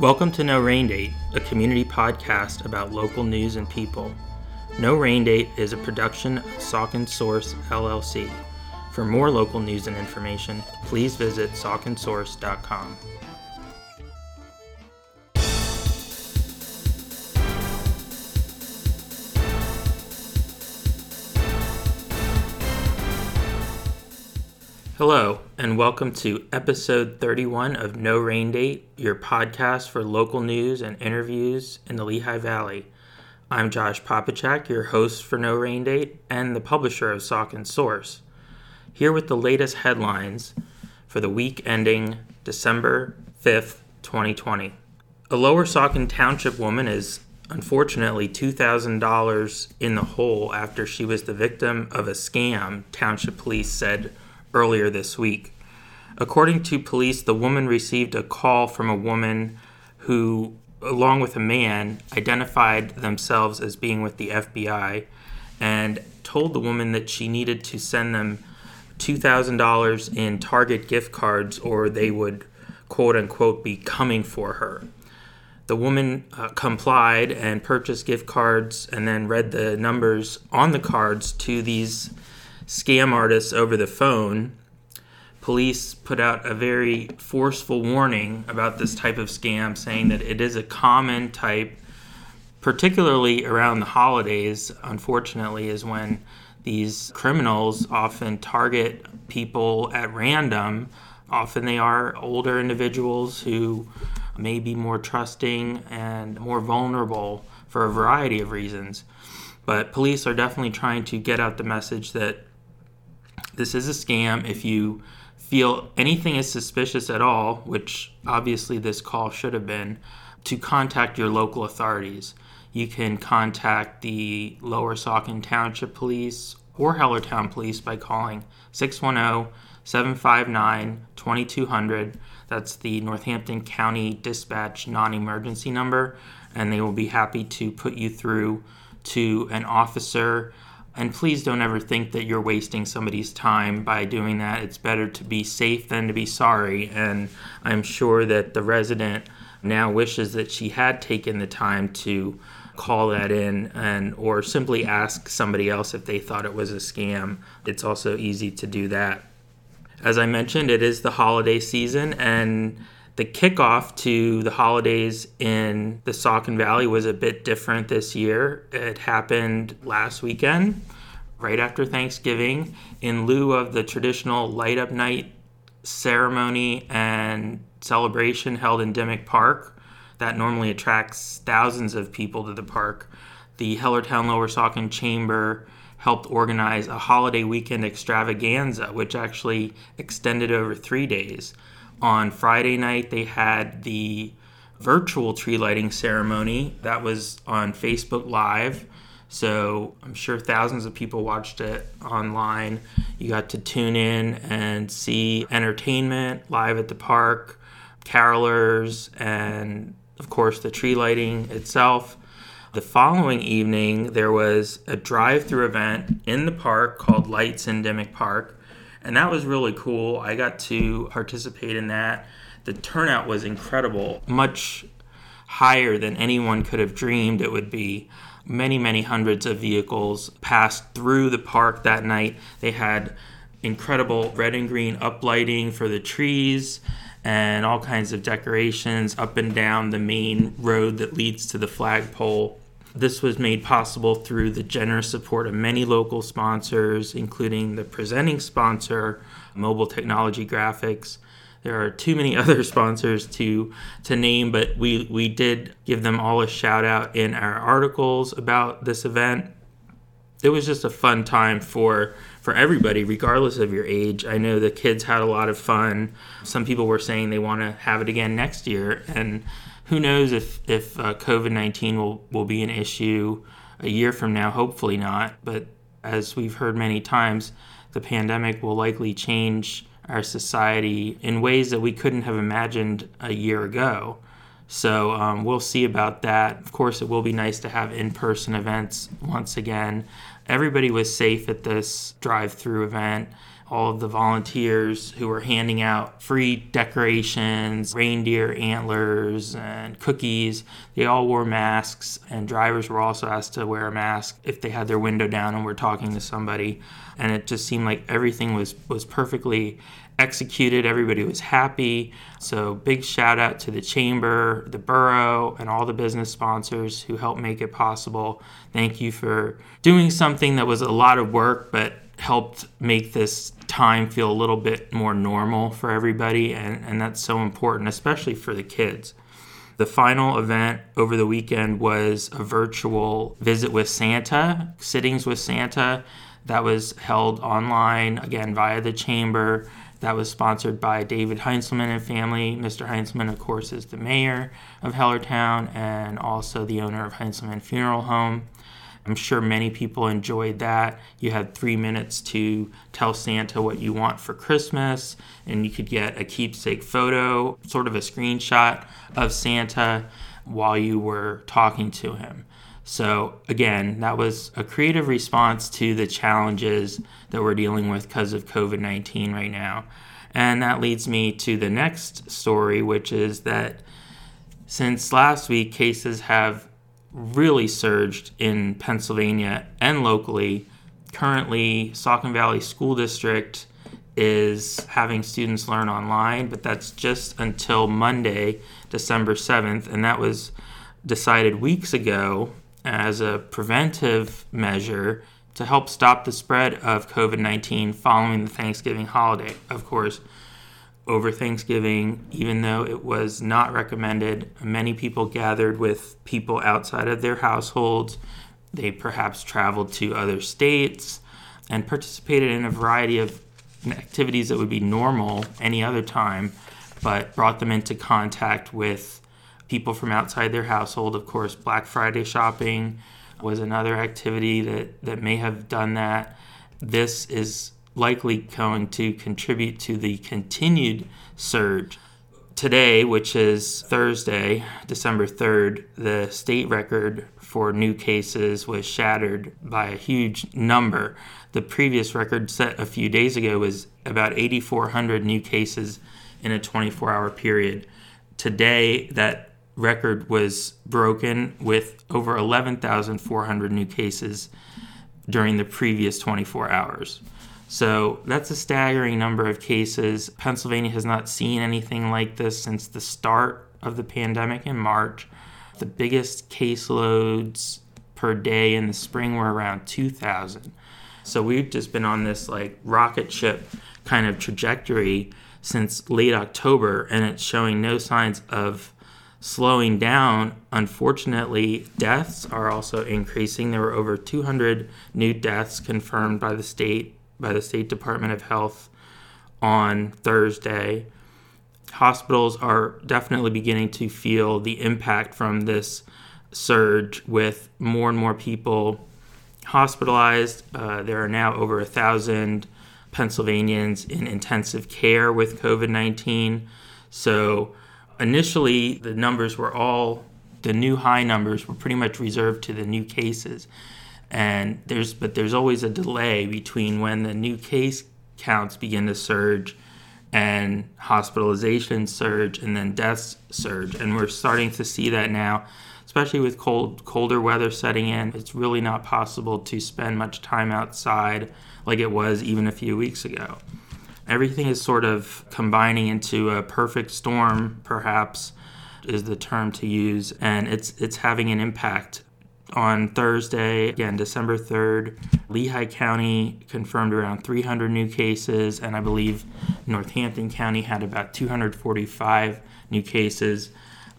Welcome to No Rain Date, a community podcast about local news and people. No Rain Date is a production of Saucon Source LLC. For more local news and information, please visit sauconsource.com. Hello, and welcome to episode 31 of No Rain Date, your podcast for local news and interviews in the Lehigh Valley. I'm Josh Popichak, your host for No Rain Date and the publisher of Saucon Source. Here with the latest headlines for the week ending December 5th, 2020. A Lower Saucon Township woman is unfortunately $2,000 in the hole after she was the victim of a scam, Township Police said earlier this week. According to police, the woman received a call from a woman who, along with a man, identified themselves as being with the FBI and told the woman that she needed to send them $2,000 in Target gift cards or they would, quote unquote, be coming for her. The woman uh, complied and purchased gift cards and then read the numbers on the cards to these scam artists over the phone, police put out a very forceful warning about this type of scam, saying that it is a common type, particularly around the holidays, unfortunately, is when these criminals often target people at random. Often they are older individuals who may be more trusting and more vulnerable for a variety of reasons. But police are definitely trying to get out the message that this is a scam. If you feel anything is suspicious at all, which obviously this call should have been, to contact your local authorities. You can contact the Lower Saucon Township Police or Hellertown Police by calling 610 759 2200. That's the Northampton County Dispatch non emergency number, and they will be happy to put you through to an officer and please don't ever think that you're wasting somebody's time by doing that. It's better to be safe than to be sorry. And I'm sure that the resident now wishes that she had taken the time to call that in and or simply ask somebody else if they thought it was a scam. It's also easy to do that. As I mentioned, it is the holiday season and the kickoff to the holidays in the Saucon Valley was a bit different this year. It happened last weekend, right after Thanksgiving, in lieu of the traditional light up night ceremony and celebration held in Dimmick Park that normally attracts thousands of people to the park. The Hellertown Lower Saucon Chamber helped organize a holiday weekend extravaganza, which actually extended over three days. On Friday night, they had the virtual tree lighting ceremony that was on Facebook Live. So I'm sure thousands of people watched it online. You got to tune in and see entertainment live at the park, carolers, and of course the tree lighting itself. The following evening, there was a drive through event in the park called Lights Dimmick Park and that was really cool. I got to participate in that. The turnout was incredible, much higher than anyone could have dreamed it would be. Many, many hundreds of vehicles passed through the park that night. They had incredible red and green uplighting for the trees and all kinds of decorations up and down the main road that leads to the flagpole. This was made possible through the generous support of many local sponsors, including the presenting sponsor, Mobile Technology Graphics. There are too many other sponsors to to name, but we, we did give them all a shout out in our articles about this event. It was just a fun time for for everybody, regardless of your age. I know the kids had a lot of fun. Some people were saying they want to have it again next year, and who knows if if uh, COVID nineteen will will be an issue a year from now? Hopefully not. But as we've heard many times, the pandemic will likely change our society in ways that we couldn't have imagined a year ago. So um, we'll see about that. Of course, it will be nice to have in person events once again. Everybody was safe at this drive through event. All of the volunteers who were handing out free decorations, reindeer antlers, and cookies. They all wore masks, and drivers were also asked to wear a mask if they had their window down and were talking to somebody. And it just seemed like everything was, was perfectly executed. Everybody was happy. So, big shout out to the Chamber, the Borough, and all the business sponsors who helped make it possible. Thank you for doing something that was a lot of work, but helped make this time feel a little bit more normal for everybody. And, and that's so important, especially for the kids. The final event over the weekend was a virtual visit with Santa, sittings with Santa, that was held online, again, via the chamber. That was sponsored by David Heinzelman and family. Mr. Heinzelman, of course, is the mayor of Hellertown and also the owner of Heinzelman Funeral Home. I'm sure many people enjoyed that. You had three minutes to tell Santa what you want for Christmas, and you could get a keepsake photo, sort of a screenshot of Santa while you were talking to him. So, again, that was a creative response to the challenges that we're dealing with because of COVID 19 right now. And that leads me to the next story, which is that since last week, cases have really surged in Pennsylvania and locally. Currently, Saucon Valley School District is having students learn online, but that's just until Monday, December 7th, and that was decided weeks ago as a preventive measure to help stop the spread of COVID 19 following the Thanksgiving holiday. Of course, over Thanksgiving, even though it was not recommended, many people gathered with people outside of their households. They perhaps traveled to other states and participated in a variety of activities that would be normal any other time, but brought them into contact with people from outside their household. Of course, Black Friday shopping was another activity that, that may have done that. This is likely going to contribute to the continued surge. Today, which is Thursday, December 3rd, the state record for new cases was shattered by a huge number. The previous record set a few days ago was about 8,400 new cases in a 24 hour period. Today, that record was broken with over 11,400 new cases during the previous 24 hours. So that's a staggering number of cases. Pennsylvania has not seen anything like this since the start of the pandemic in March. The biggest caseloads per day in the spring were around 2,000. So we've just been on this like rocket ship kind of trajectory since late October, and it's showing no signs of slowing down. Unfortunately, deaths are also increasing. There were over 200 new deaths confirmed by the state by the State Department of Health on Thursday. Hospitals are definitely beginning to feel the impact from this surge with more and more people hospitalized. Uh, there are now over a thousand Pennsylvanians in intensive care with COVID 19. So initially the numbers were all the new high numbers were pretty much reserved to the new cases and there's but there's always a delay between when the new case counts begin to surge and hospitalization surge and then deaths surge. And we're starting to see that now especially with cold colder weather setting in. It's really not possible to spend much time outside like it was even a few weeks ago. Everything is sort of combining into a perfect storm, perhaps is the term to use, and it's it's having an impact. On Thursday, again, December 3rd, Lehigh County confirmed around 300 new cases, and I believe Northampton County had about 245 new cases,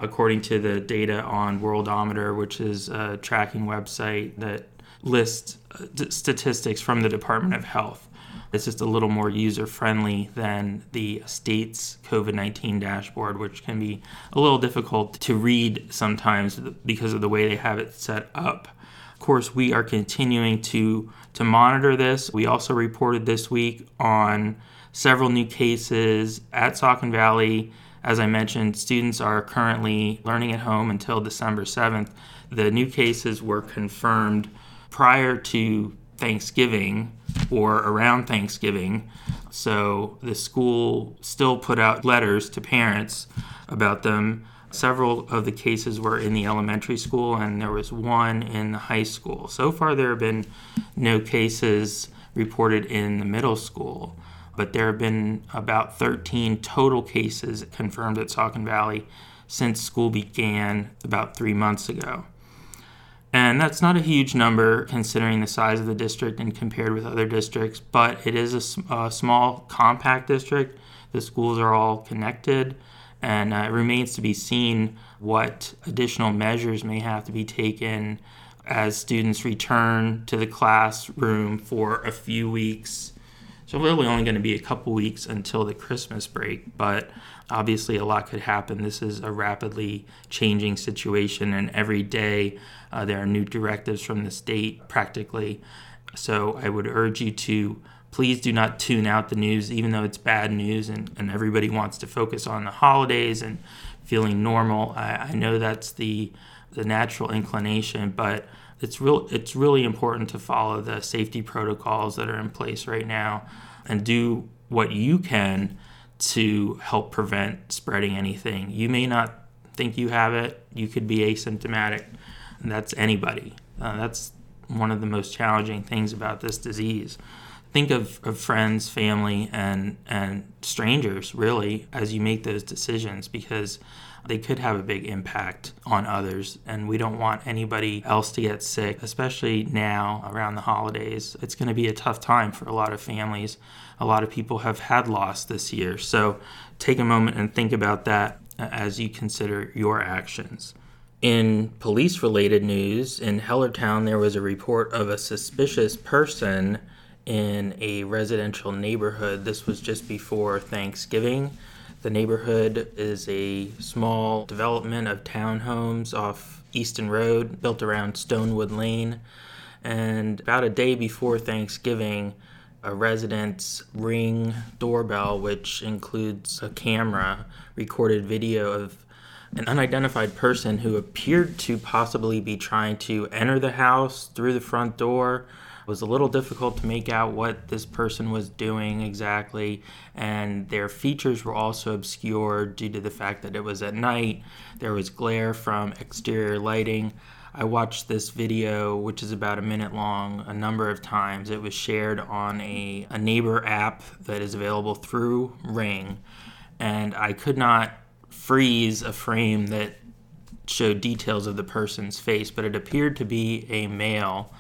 according to the data on Worldometer, which is a tracking website that lists uh, statistics from the Department of Health. It's just a little more user friendly than the state's COVID 19 dashboard, which can be a little difficult to read sometimes because of the way they have it set up. Of course, we are continuing to, to monitor this. We also reported this week on several new cases at Saucon Valley. As I mentioned, students are currently learning at home until December 7th. The new cases were confirmed prior to Thanksgiving or around Thanksgiving. So the school still put out letters to parents about them. Several of the cases were in the elementary school, and there was one in the high school. So far, there have been no cases reported in the middle school, but there have been about 13 total cases confirmed at Saucon Valley since school began about three months ago. And that's not a huge number considering the size of the district and compared with other districts, but it is a, a small, compact district. The schools are all connected, and uh, it remains to be seen what additional measures may have to be taken as students return to the classroom for a few weeks. So, really, only going to be a couple weeks until the Christmas break, but obviously, a lot could happen. This is a rapidly changing situation, and every day uh, there are new directives from the state practically. So, I would urge you to please do not tune out the news, even though it's bad news and, and everybody wants to focus on the holidays and feeling normal. I, I know that's the the natural inclination, but it's real it's really important to follow the safety protocols that are in place right now and do what you can to help prevent spreading anything. You may not think you have it, you could be asymptomatic. And that's anybody. Uh, that's one of the most challenging things about this disease think of, of friends, family, and and strangers really as you make those decisions because they could have a big impact on others and we don't want anybody else to get sick especially now around the holidays it's going to be a tough time for a lot of families a lot of people have had loss this year so take a moment and think about that uh, as you consider your actions in police related news in hellertown there was a report of a suspicious person in a residential neighborhood. This was just before Thanksgiving. The neighborhood is a small development of townhomes off Easton Road, built around Stonewood Lane. And about a day before Thanksgiving, a resident's ring doorbell, which includes a camera, recorded video of an unidentified person who appeared to possibly be trying to enter the house through the front door It was a little difficult to make out what this person was doing exactly, and their features were also obscured due to the fact that it was at night. There was glare from exterior lighting. I watched this video, which is about a minute long, a number of times. It was shared on a, a neighbor app that is available through Ring, and I could not freeze a frame that showed details of the person's face, but it appeared to be a male.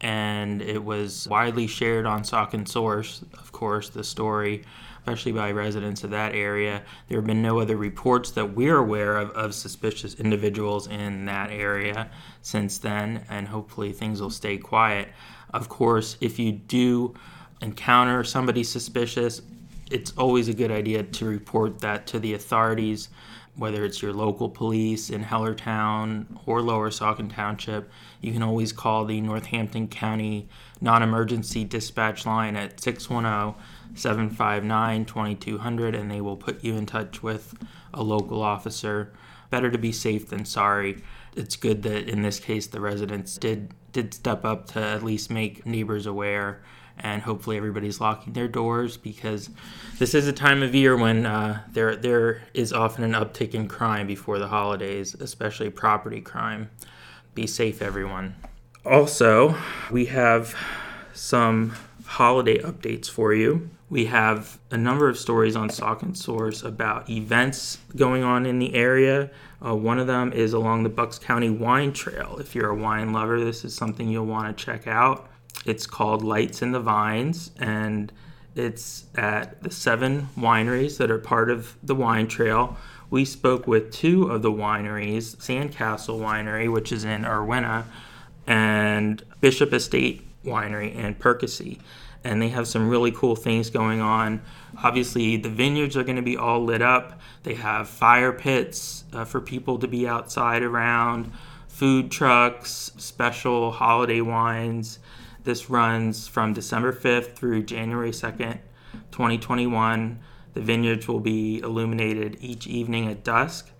And it was widely shared on Saucon Source, of course, the story, especially by residents of that area. There have been no other reports that we're aware of of suspicious individuals in that area since then, and hopefully things will stay quiet. Of course, if you do encounter somebody suspicious, it's always a good idea to report that to the authorities whether it's your local police in Hellertown or Lower Saucon Township, you can always call the Northampton County Non Emergency Dispatch line at 610 759 2200 and they will put you in touch with a local officer. Better to be safe than sorry. It's good that in this case the residents did did step up to at least make neighbors aware and hopefully everybody's locking their doors because this is a time of year when uh, there there is often an uptick in crime before the holidays, especially property crime. Be safe, everyone. Also, we have some holiday updates for you. We have a number of stories on Saucon Source about events going on in the area. Uh, one of them is along the Bucks County Wine Trail. If you're a wine lover, this is something you'll want to check out. It's called Lights in the Vines, and it's at the seven wineries that are part of the wine trail. We spoke with two of the wineries Sandcastle Winery, which is in Erwinna, and Bishop Estate Winery in Perkasie. And they have some really cool things going on. Obviously, the vineyards are going to be all lit up. They have fire pits uh, for people to be outside around, food trucks, special holiday wines this runs from December 5th through January 2nd, 2021. The vineyards will be illuminated each evening at dusk,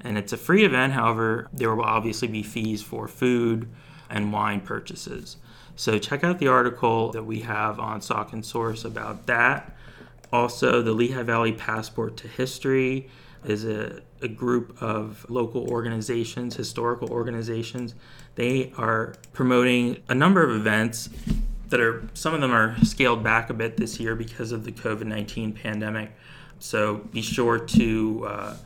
and it's a free event. However, there will obviously be fees for food and wine purchases. So check out the article that we have on Saucon Source about that. Also, the Lehigh Valley Passport to History is a, a group of local organizations, historical organizations. They are promoting a number of events that are, some of them are scaled back a bit this year because of the COVID 19 pandemic. So be sure to uh,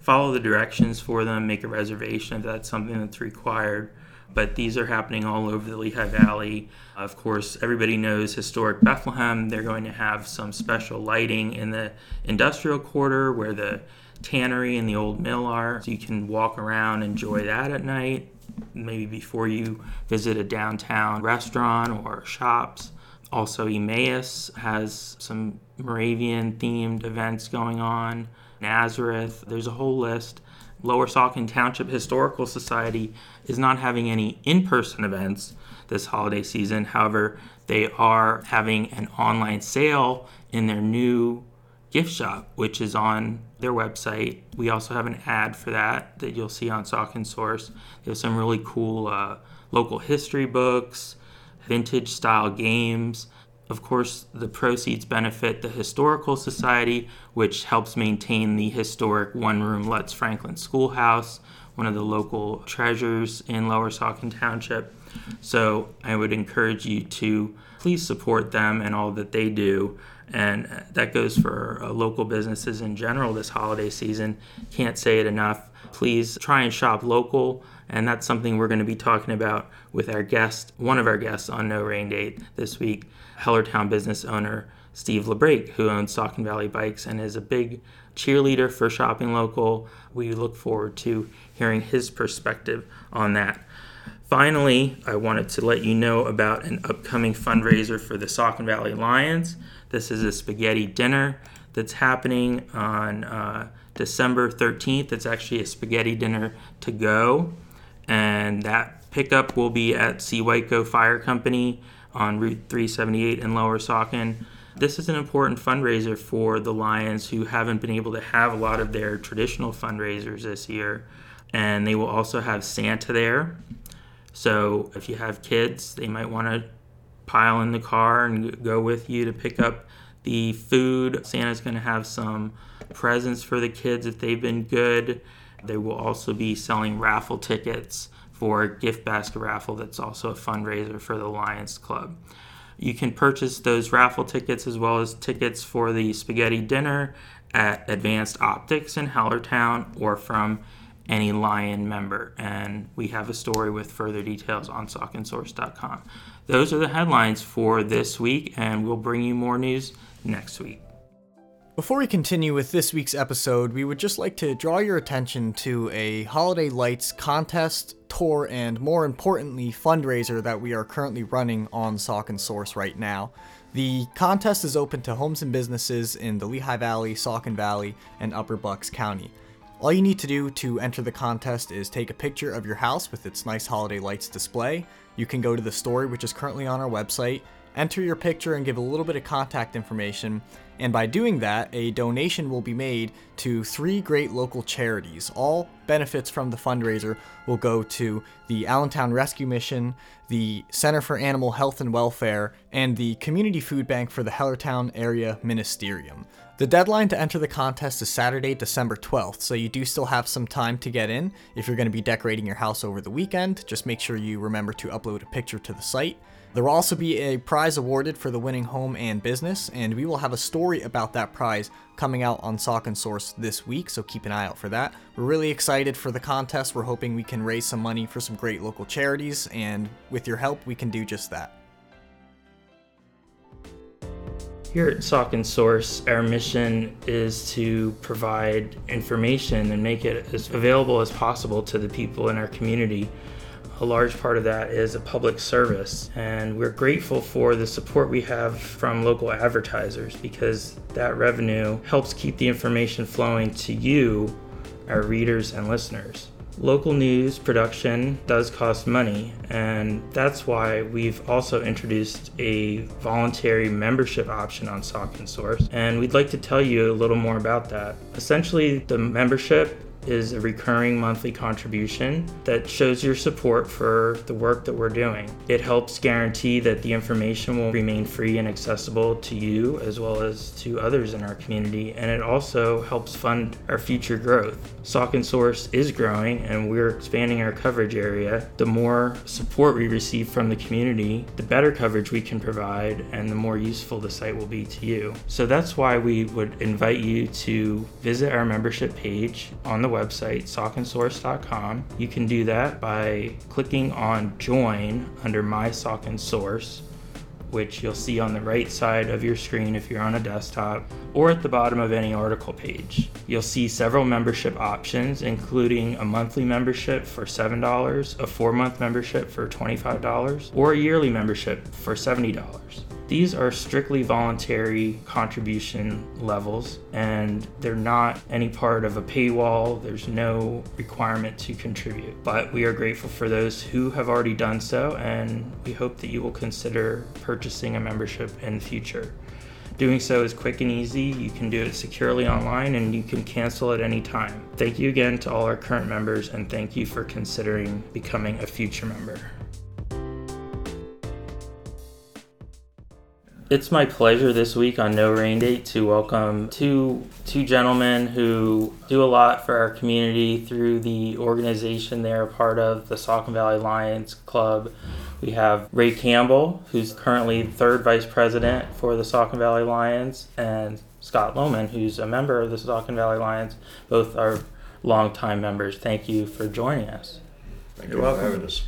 follow the directions for them, make a reservation if that's something that's required. But these are happening all over the Lehigh Valley. Of course, everybody knows historic Bethlehem. They're going to have some special lighting in the industrial quarter where the tannery and the old mill are. So you can walk around, enjoy that at night, maybe before you visit a downtown restaurant or shops. Also, Emmaus has some Moravian themed events going on. Nazareth, there's a whole list. Lower Saucon Township Historical Society is not having any in person events this holiday season. However, they are having an online sale in their new gift shop, which is on their website. We also have an ad for that that you'll see on Saucon Source. They have some really cool uh, local history books, vintage style games. Of course, the proceeds benefit the Historical Society, which helps maintain the historic one room Lutz Franklin Schoolhouse, one of the local treasures in Lower Saucon Township. So I would encourage you to please support them and all that they do. And that goes for uh, local businesses in general this holiday season. Can't say it enough. Please try and shop local. And that's something we're going to be talking about with our guest, one of our guests on No Rain Date this week, Hellertown business owner Steve LeBrake, who owns Saucon Valley Bikes and is a big cheerleader for shopping local. We look forward to hearing his perspective on that. Finally, I wanted to let you know about an upcoming fundraiser for the Saucon Valley Lions. This is a spaghetti dinner that's happening on uh, December 13th. It's actually a spaghetti dinner to go, and that pickup will be at Se-Wy-Co Fire Company on Route 378 in Lower Saucon. This is an important fundraiser for the Lions who haven't been able to have a lot of their traditional fundraisers this year. And they will also have Santa there. So if you have kids, they might want to pile in the car and go with you to pick up the food. Santa's going to have some presents for the kids if they've been good. They will also be selling raffle tickets for a gift basket raffle that's also a fundraiser for the Lions Club. You can purchase those raffle tickets as well as tickets for the spaghetti dinner at Advanced Optics in Hellertown or from any Lion member. And we have a story with further details on sauconsource.com. Those are the headlines for this week, and we'll bring you more news next week. Before we continue with this week's episode, we would just like to draw your attention to a Holiday Lights contest, tour, and more importantly, fundraiser that we are currently running on Saucon Source right now. The contest is open to homes and businesses in the Lehigh Valley, Saucon Valley, and Upper Bucks County. All you need to do to enter the contest is take a picture of your house with its nice holiday lights display. You can go to the story, which is currently on our website, enter your picture and give a little bit of contact information, and by doing that, a donation will be made to three great local charities. All benefits from the fundraiser will go to the Allentown Rescue Mission, the Center for Animal Health and Welfare, and the Community Food Bank for the Hellertown Area Ministerium. The deadline to enter the contest is Saturday, December 12th, so you do still have some time to get in. If you're going to be decorating your house over the weekend, just make sure you remember to upload a picture to the site. There will also be a prize awarded for the winning home and business, and we will have a story about that prize coming out on Saucon Source this week, so keep an eye out for that. We're really excited for the contest. We're hoping we can raise some money for some great local charities, and with your help, we can do just that. Here at Saucon Source, our mission is to provide information and make it as available as possible to the people in our community. A large part of that is a public service, and we're grateful for the support we have from local advertisers because that revenue helps keep the information flowing to you, our readers and listeners. Local news production does cost money, and that's why we've also introduced a voluntary membership option on Saucon Source. And we'd like to tell you a little more about that. Essentially, the membership is a recurring monthly contribution that shows your support for the work that we're doing. It helps guarantee that the information will remain free and accessible to you as well as to others in our community, and it also helps fund our future growth. Saucon Source is growing and we're expanding our coverage area. The more support we receive from the community, the better coverage we can provide and the more useful the site will be to you. So that's why we would invite you to visit our membership page on the website, sauconsource.com. You can do that by clicking on Join under My Saucon Source which you'll see on the right side of your screen if you're on a desktop, or at the bottom of any article page. You'll see several membership options, including a monthly membership for $7, a four month membership for $25, or a yearly membership for $70. These are strictly voluntary contribution levels and they're not any part of a paywall. There's no requirement to contribute. But we are grateful for those who have already done so and we hope that you will consider purchasing a membership in the future. Doing so is quick and easy. You can do it securely online and you can cancel at any time. Thank you again to all our current members and thank you for considering becoming a future member. It's my pleasure this week on No Rain Date to welcome two two gentlemen who do a lot for our community through the organization they're a part of, the Saucon Valley Lions Club. We have Ray Campbell, who's currently third vice president for the Saucon Valley Lions, and Scott Lohman, who's a member of the Saucon Valley Lions. Both are longtime members. Thank you for joining us. Thank you for having us.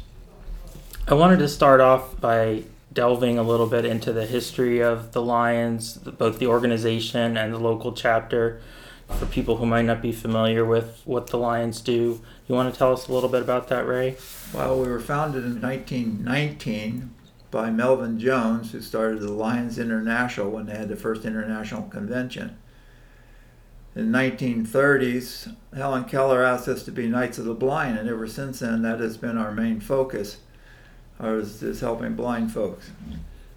I wanted to start off by delving a little bit into the history of the Lions, both the organization and the local chapter, for people who might not be familiar with what the Lions do. You want to tell us a little bit about that, Ray? Well, we were founded in 1919 by Melvin Jones, who started the Lions International when they had the first international convention. In the 1930s, Helen Keller asked us to be Knights of the Blind, and ever since then, that has been our main focus is, is helping blind folks.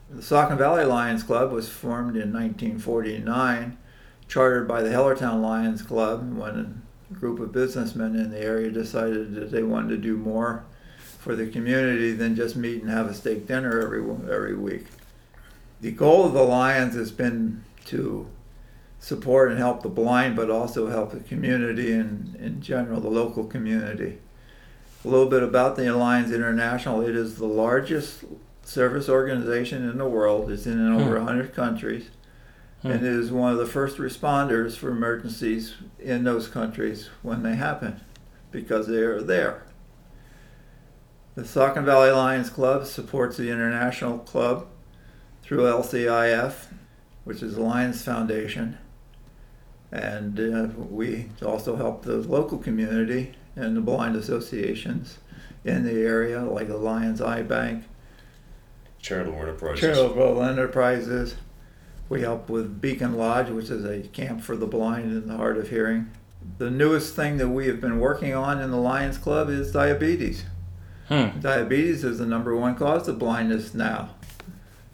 The Saucon Valley Lions Club was formed in 1949, chartered by the Hellertown Lions Club when a group of businessmen in the area decided that they wanted to do more for the community than just meet and have a steak dinner every every week. The goal of the Lions has been to support and help the blind, but also help the community and in general the local community. A little bit about the Alliance International. It is the largest service organization in the world. It's in over hmm. 100 countries. Hmm. And it is one of the first responders for emergencies in those countries when they happen because they are there. The Saucon Valley Lions Club supports the International Club through LCIF, which is the Lions Foundation. And uh, we also help the local community and the blind associations in the area, like the Lions Eye Bank, Charitable Enterprises. Charitable Enterprises. We help with Beacon Lodge, which is a camp for the blind and the hard of hearing. The newest thing that we have been working on in the Lions Club is diabetes. Hmm. Diabetes is the number one cause of blindness now.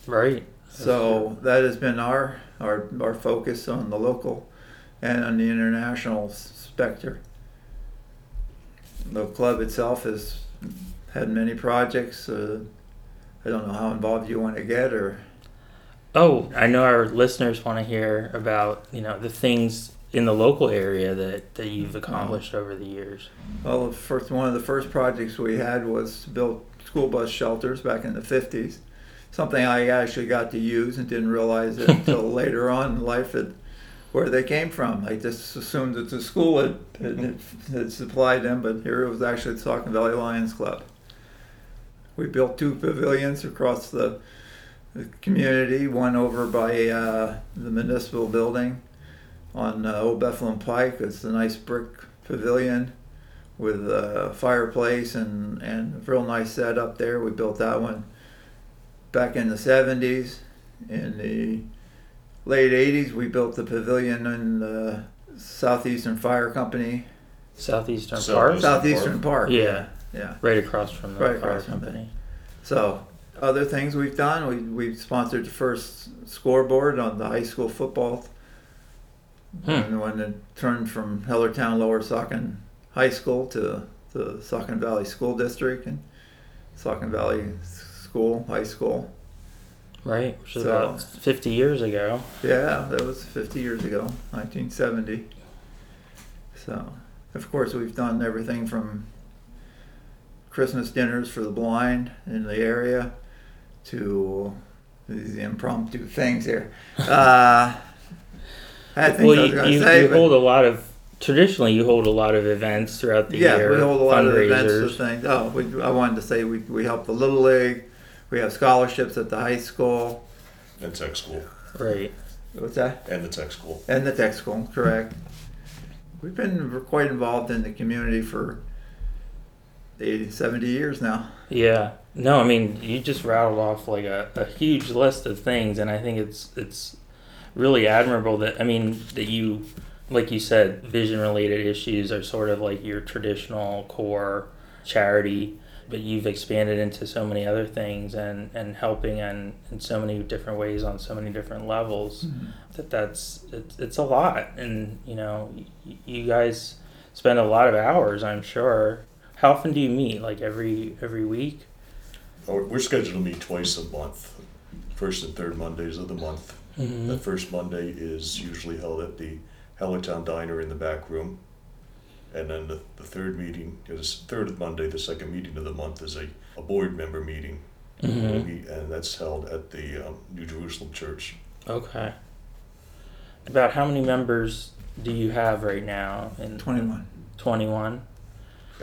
Right. so that has been our, our our focus on the local and on the international specter the club itself has had many projects. Uh, I don't know how involved you want to get or. Oh, I know our listeners want to hear about you know the things in the local area that, that you've accomplished over the years. Well, first one of the first projects we had was to build school bus shelters back in the fifties. Something I actually got to use and didn't realize it until later on in life that where they came from. I just assumed that the school had, had, had supplied them, but here it was actually the Saucon Valley Lions Club. We built two pavilions across the, the community, one over by uh, the municipal building on uh, Old Bethlehem Pike. It's a nice brick pavilion with a fireplace and, and a real nice setup there. We built that one back in the 70s. In the late 80s, we built the pavilion in the Southeastern Fire Company. Southeastern Park? Southeastern Park. Yeah. Yeah. Right across from the right fire company. So, other things we've done, we, we sponsored the first scoreboard on the high school football. Hmm. And when it turned from Hellertown Lower Saucon high school to the Saucon Valley School District and Saucon Valley School, high school. Right, which is So- about 50 years ago. Yeah, that was 50 years ago, 1970. So, of course, we've done everything from Christmas dinners for the blind in the area to these impromptu things here. Uh, I things well, you, you, say, you hold a lot of, traditionally, you hold a lot of events throughout the yeah, year. we hold a lot of events things. Oh, we, I wanted to say we, we help the Little League. We have scholarships at the high school. And tech school. Right. What's that? And the tech school. And the tech school, correct. We've been quite involved in the community for 80, 70 years now. Yeah. No, I mean, you just rattled off like a, a huge list of things, and I think it's it's really admirable that I mean that you, like you said, vision related issues are sort of like your traditional core charity, but you've expanded into so many other things and and helping and in so many different ways on so many different levels that that's it's, it's a lot and you know y- you guys spend a lot of hours i'm sure how often do you meet like every every week Oh, We're scheduled to meet twice a month, first and third Mondays of the month. mm-hmm. The first Monday is usually held at the Hellertown Diner in the back room. And then the, the third meeting is third Monday, the second meeting of the month is a, a board member meeting. Mhm. We- And that's held at the um, New Jerusalem Church. okay about how many members do you have right now in 21. 21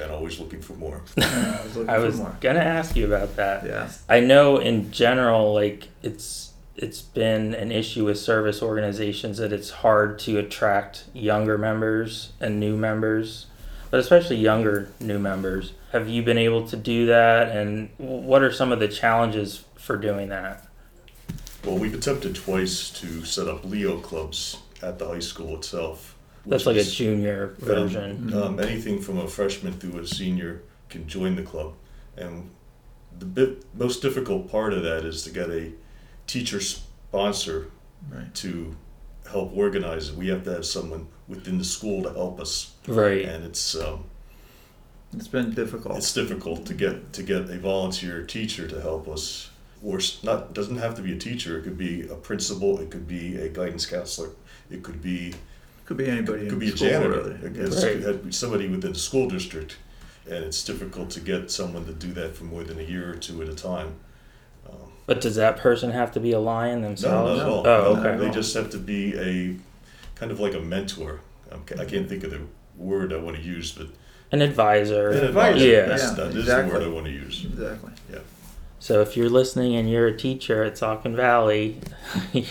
And always looking for more. I was i was more. gonna ask you about that Yeah. I know in general, like it's it's been an issue with service organizations that it's hard to attract younger members and new members, but especially younger new members. Have you been able to do that, and what are some of the challenges for doing that? Well, we've attempted twice to set up Leo clubs at the high school itself. That's which like a junior version. Um, anything from a freshman through a senior can join the club, and the bit, most difficult part of that is to get a teacher sponsor Right. to help organize it. We have to have someone within the school to help us, Right. and it's um, It's been difficult. it's difficult to get to get a volunteer teacher to help us. Or s- not doesn't have to be a teacher. It could be a principal. It could be a guidance counselor. It could be could be anybody It could in be a the school, janitor. really. It Right. it could be somebody within the school district, and it's difficult to get someone to do that for more than a year or two at a time. But does that person have to be a lion no, themselves? not at all. Oh, No, okay. They just have to be a kind of like a mentor. I'm ca- I can't think of the word I want to use, but An advisor. an advisor. advisor. Yeah. That's, Yeah, that is exactly. the word I want to use. Exactly. Yeah. So if you're listening and you're a teacher at Saucon Valley, Um,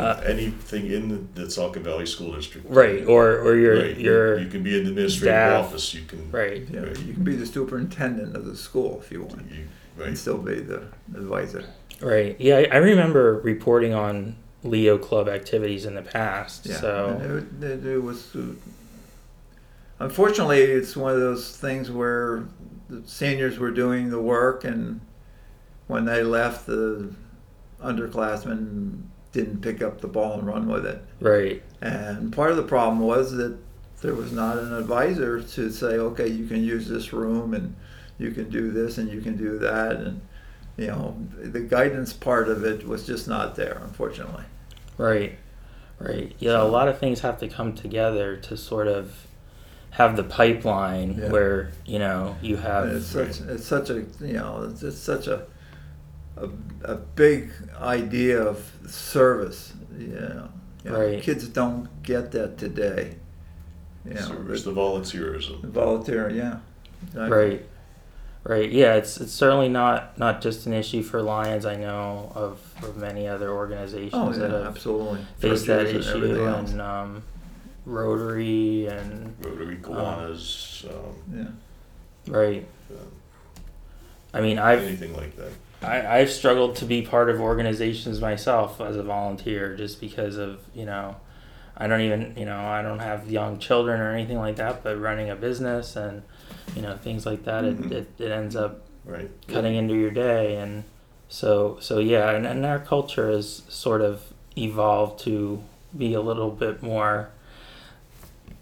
Uh, anything in the, the Saucon Valley School District. right, or or you're Right, you- you're You can be in the administrative staff. office. You can. right. Yeah, Right. you can be the superintendent of the school if you want, You, and still be the advisor. Right. Yeah, I, I remember reporting on Leo Club activities in the past. Yeah. So it, it, it was. Uh, unfortunately, it's one of those things where the seniors were doing the work, and when they left, the underclassmen didn't pick up the ball and run with it. right. And part of the problem was that there was not an advisor to say, okay, you can use this room and you can do this and you can do that. And, you know, the guidance part of it was just not there, unfortunately. Right. Right. Yeah, a lot of things have to come together to sort of have the pipeline Yeah. where, you know, you have And it's such, it's such a, you know, it's, it's such a, a, a big idea of service, you know. You know, Right. Kids don't get that today. You know, Service, the- the volunteerism. volunteer, yeah. Exactly. Right. Right. Yeah, it's it's certainly not not just an issue for Lions. I know of, of many other organizations Oh, that have absolutely. faced that Churches and issue else. and um, Rotary and Rotary Kiwanis, um, Yeah. right. um, I mean, I've anything like that. I, I've struggled to be part of organizations myself as a volunteer just because of, you know, I don't even, you know, I don't have young children or anything like that, but running a business and, you know, things like that, Mhm. it, it, it ends up Right. cutting into your day. And so, so yeah, and, and our culture has sort of evolved to be a little bit more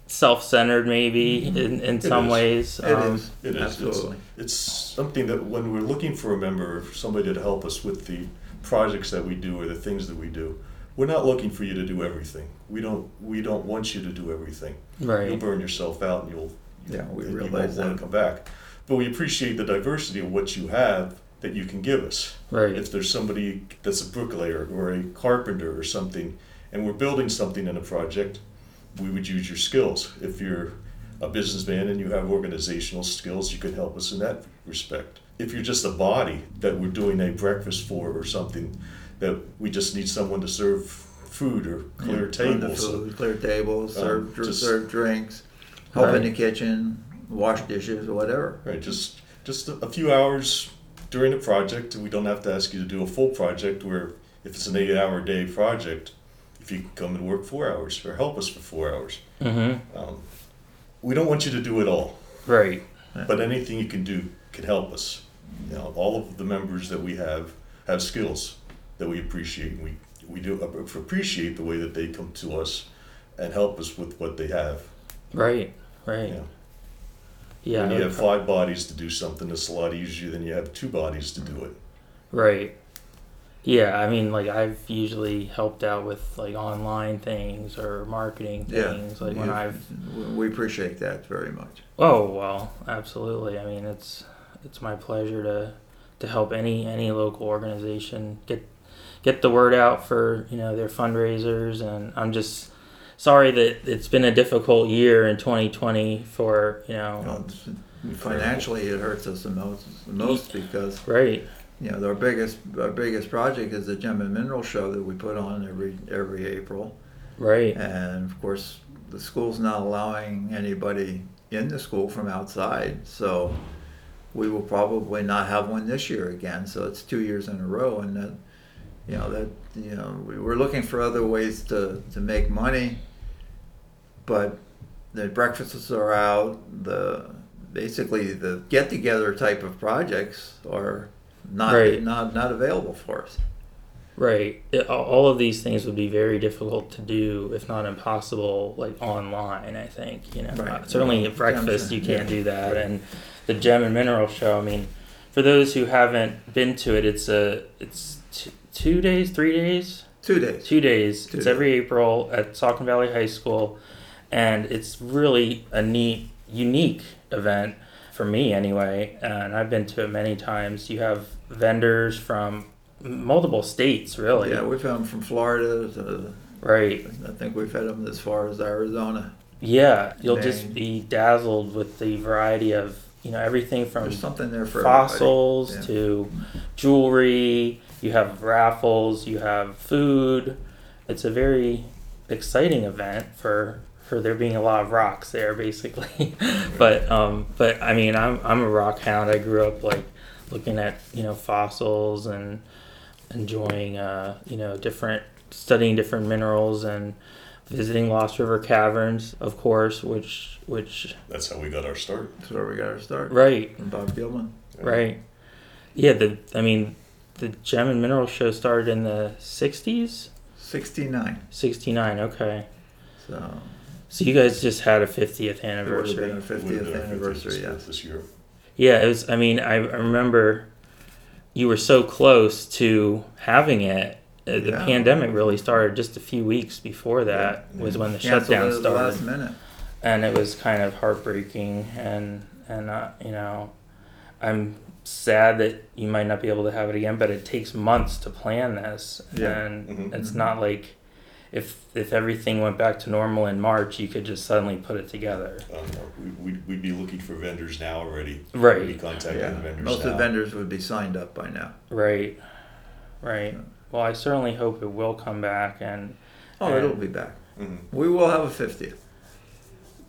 self-centered maybe in, in some is. ways. It Um, is, It is. absolutely. It's something that when we're looking for a member, or somebody to help us with the projects that we do or the things that we do, we're not looking for you to do everything. We don't. We don't want you to do everything. right You'll burn yourself out, and you'll. Yeah, we realize won't want to come back. But we appreciate the diversity of what you have that you can give us. Right. If there's somebody that's a bricklayer or a carpenter or something, and we're building something in a project, we would use your skills. If you're a businessman and you have organizational skills, you could help us in that respect. If you're just a body that we're doing a breakfast for or something, that we just need someone to serve food or clear Yeah, tables. food, clear tables, Um, serve, serve drinks, help in the kitchen, wash dishes, or whatever. Right, just just a, a few hours during the project. We don't have to ask you to do a full project. Where if it's an eight-hour day project, if you can come and work four hours or help us for four hours, Mm-hmm. um, we don't want you to do it all. Right. But anything you can do can help us. You know, all of the members that we have have skills that we appreciate. And we we do appreciate the way that they come to us and help us with what they have. Right. Right. Yeah. Yeah. when you have five bodies to do something, it's a lot easier than you have two bodies to do it. Right. Yeah, I mean, like I've usually helped out with like online things or marketing things. Yeah, things. Like when you- I've We appreciate that very much. oh well, absolutely. I mean, it's it's my pleasure to to help any any local organization get get the word out for you know their fundraisers, and I'm just sorry that it's been a difficult year in 2020 for you know You know, it's- Financially, it hurts us the most, the most because, right you know, our biggest, our biggest project is the Gem and Mineral Show that we put on every, every April. right And of course, the school's not allowing anybody in the school from outside, so we will probably not have one this year again. So it's two years in a row, and that, you know, that you know, we we're looking for other ways to to make money, but the breakfasts are out. The basically the get together type of projects are not Right. not not available for us. Right. All- of these things would be very difficult to do, if not impossible, like online. I think you know. Right. Certainly at breakfast, you can't Yeah. do that, and the Gem and Mineral Show. I mean, for those who haven't been to it, it's a it's t- two days, three days, Two days. two days. Two it's days. every April at Saucon Valley High School, and it's really a neat, unique event for me anyway. And I've been to it many times. You have vendors from multiple states, really. Yeah, we've had them from Florida to, Right. I think we've had them as far as Arizona. Yeah, you'll just be dazzled with the variety of you know everything from There's something there for fossils Yeah. to jewelry. You have raffles. You have food. It's a very exciting event for for there being a lot of rocks there, basically. but um, but I mean, I'm I'm a rock hound. I grew up like looking at you know fossils and enjoying uh, you know different studying different minerals and visiting Lost River Caverns, of course, which which That's how we got our start. That's where we got our start. right From Bob Gilman. right yeah the I mean the Gem and Mineral Show started in the '60s, 69. '69. Okay, So so you guys just had a 50th it would have anniversary. been our It would've 50th been our anniversary, 50th yes. This year. Yeah, it was. I mean, I, I remember you were so close to having it. Uh, The Yeah. pandemic really started just a few weeks before that Yeah. was when the Canceled shutdown it at the started. last minute. and it was kind of heartbreaking and and uh, you know i'm sad that you might not be able to have it again but it takes months to plan this Yeah. and Mhm. it's not like if if everything went back to normal in march you could just suddenly put it together Um, we, we'd, we'd be looking for vendors now already. Right. We'd be contacting Yeah. the vendors Most now. of the vendors would be signed up by now. right right well i certainly hope it will come back and Oh, And- it'll be back. Mhm. We will have a 50th.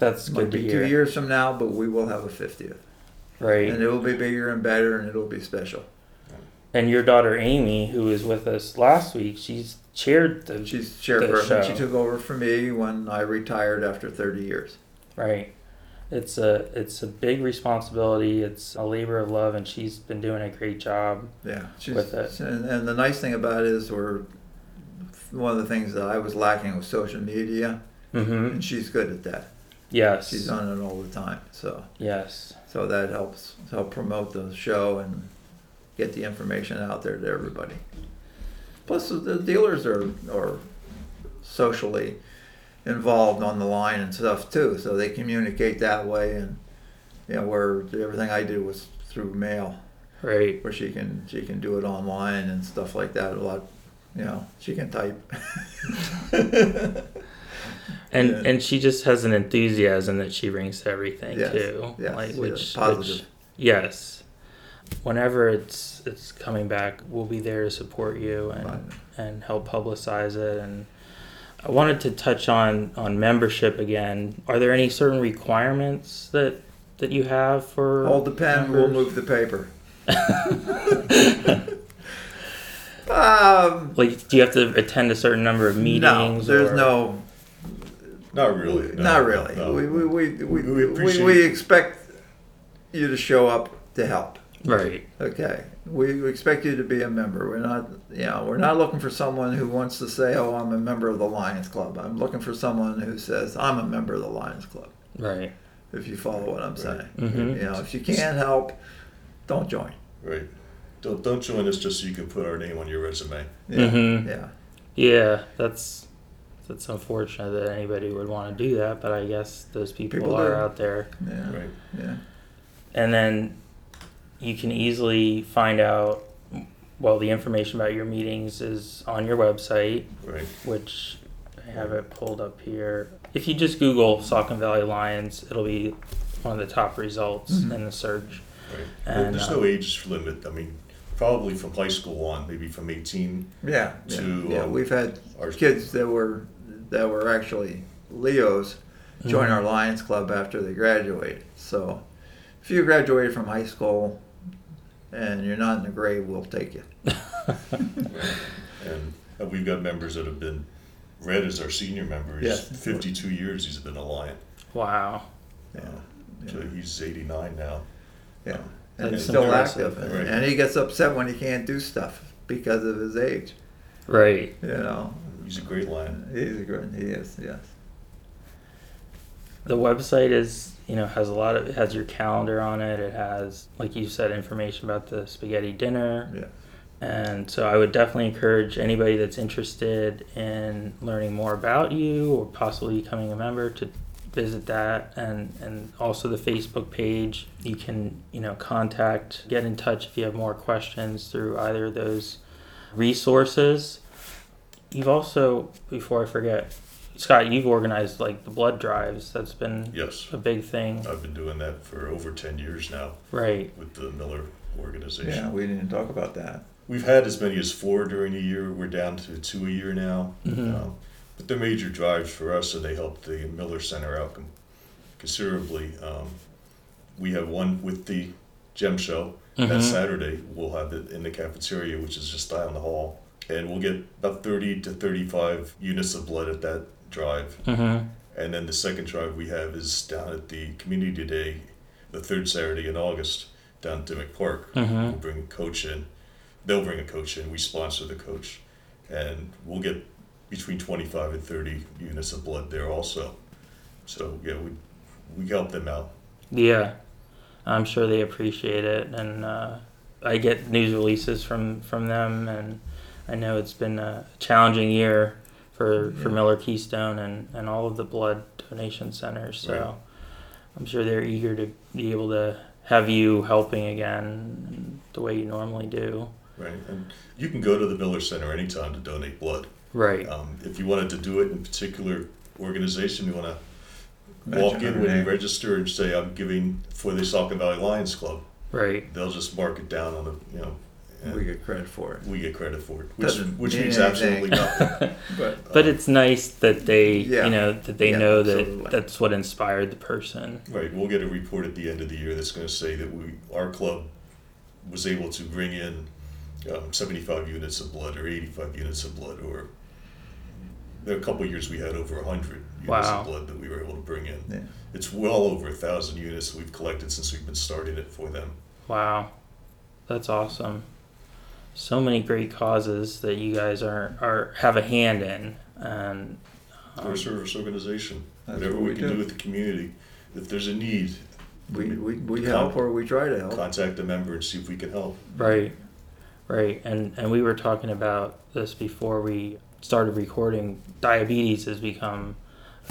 that's Might good to be hear two years from now, but we will have a 50th. right And it will be bigger and better and it'll be special. And your daughter amy who was with us last week she's chaired the She's chairperson. She took over for me when I retired after 30 years. Right. It's a it's a big responsibility. It's a labor of love, and she's been doing a great job. Yeah, she's, With it. And, and the nice thing about it is we're one of the things that I was lacking was social media, Mm-hmm. and she's good at that. Yes. She's on it all the time. So Yes. so that helps help promote the show and get the information out there to everybody. Plus, the dealers are are socially involved on the line and stuff too, so they communicate that way. And you know, where everything I did was through mail, Right. where she can she can do it online and stuff like that. A lot, you know, she can type. And Yeah. and she just has an enthusiasm that she brings to everything Yes, too. yes, like yeah, which positive. which yes. Whenever it's it's coming back, we'll be there to support you and Right. and help publicize it and I wanted to touch on on membership again. Are there any certain requirements that that you have for Hold the pen, we'll move the paper. um, Like, do you have to attend a certain number of meetings? no, meetings? there's or- no Not really. no, Not really. no. We, we, we, we, We we, we expect you to show up to help. Right. Okay. We, we expect you to be a member. We're not, you know, we're not looking for someone who wants to say, "Oh, I'm a member of the Lions Club." I'm looking for someone who says, "I'm a member of the Lions Club." Right. If you follow what I'm saying, Mhm. you know, if you can't help, don't join. Right. Don't don't join us just so you can put our name on your resume. Yeah, Mhm. yeah. Yeah, that's that's unfortunate that anybody would want to do that, but I guess those people, People are do. out there. Yeah, Right. yeah. And then you can easily find out well the information about your meetings is on your website, Right. which I have it pulled up here. If you just Google Saucon Valley Lions, it'll be one of the top results Mhm. in the search. Right. And, There's uh, no age limit. I mean, probably from high school on, maybe from 18. Yeah, yeah, To, yeah. um, We've had our- kids that were that were actually Leos join Mhm. our Lions Club after they graduate So if you graduated from high school and you're not in the grave, we'll take you. And we've got members that have been, Red is our senior member. He's Yes. 52 years he's been a Lion. Wow. Yeah, Uh, So he's 89 now. yeah. Um, And he's still impressive. active, and, Right. and he gets upset when he can't do stuff because of his age. Right. You know, He's a great Lion. he's a good. He is. Yes. the website is you know has a lot of it has your calendar on it it has like you said information about the spaghetti dinner. Yeah. and so i would definitely encourage anybody that's interested in learning more about you or possibly becoming a member to visit that. And and also the facebook page you can you know contact get in touch if you have more questions through either of those resources. You've also before i forget Scott, you've organized like the blood drives. That's been Yes. a big thing, I've been doing that for over 10 years now right? with the Miller organization. Yeah. We didn't talk about that. We've had as many as four during the year. We're down to two a year now. Mm-hmm. Um, but they're major drives for us, and they help the Miller Center out con- considerably. Um, we have one with the gem show. That Mhm. Saturday, we'll have it in the cafeteria, which is just down the hall. And we'll get about 30 to 35 units of blood at that drive. Mm-hmm. And then the second drive we have is down at the Community Day, the third Saturday in August, down at Dimmick Park. Mhm. We'll bring a coach in. They'll bring a coach in. We sponsor the coach. And we'll get between 25 and 30 units of blood there also. So, yeah, we, we help them out. Yeah, I'm sure they appreciate it, and uh, I get news releases from from them, and I know it's been a challenging year for for Yeah. Miller Keystone and and all of the blood donation centers. So Right. I'm sure they're eager to be able to have you helping again the way you normally do. Right. And you can go to the Miller Center anytime to donate blood. Right. Um, if you wanted to do it in a particular organization, you want to Mention walk in when you register and say, I'm giving for the Saucon Valley Lions Club. Right. They'll just mark it down on the, you know, and We get credit for it. we get credit for it, which, Doesn't which mean means anything. absolutely nothing. But But it's nice that they, Yeah. you know, that they Yeah, know absolutely. that that's what inspired the person. Right, we'll get a report at the end of the year that's going to say that we, our club was able to bring in um, 75 units of blood or 85 units of blood, or there are a couple of years we had over 100 units Wow. of blood that we were able to bring in. yeah. It's well over a thousand units we've collected since we've been starting it for them. Wow, that's awesome. So many great causes that you guys are, are have a hand in, and We're a um, service organization. That's Whatever what we can do with the community. If there's a need, We, we, we help or we try to help. contact a member and see if we can help. Right, right, and and we were talking about this before we started recording. Diabetes has become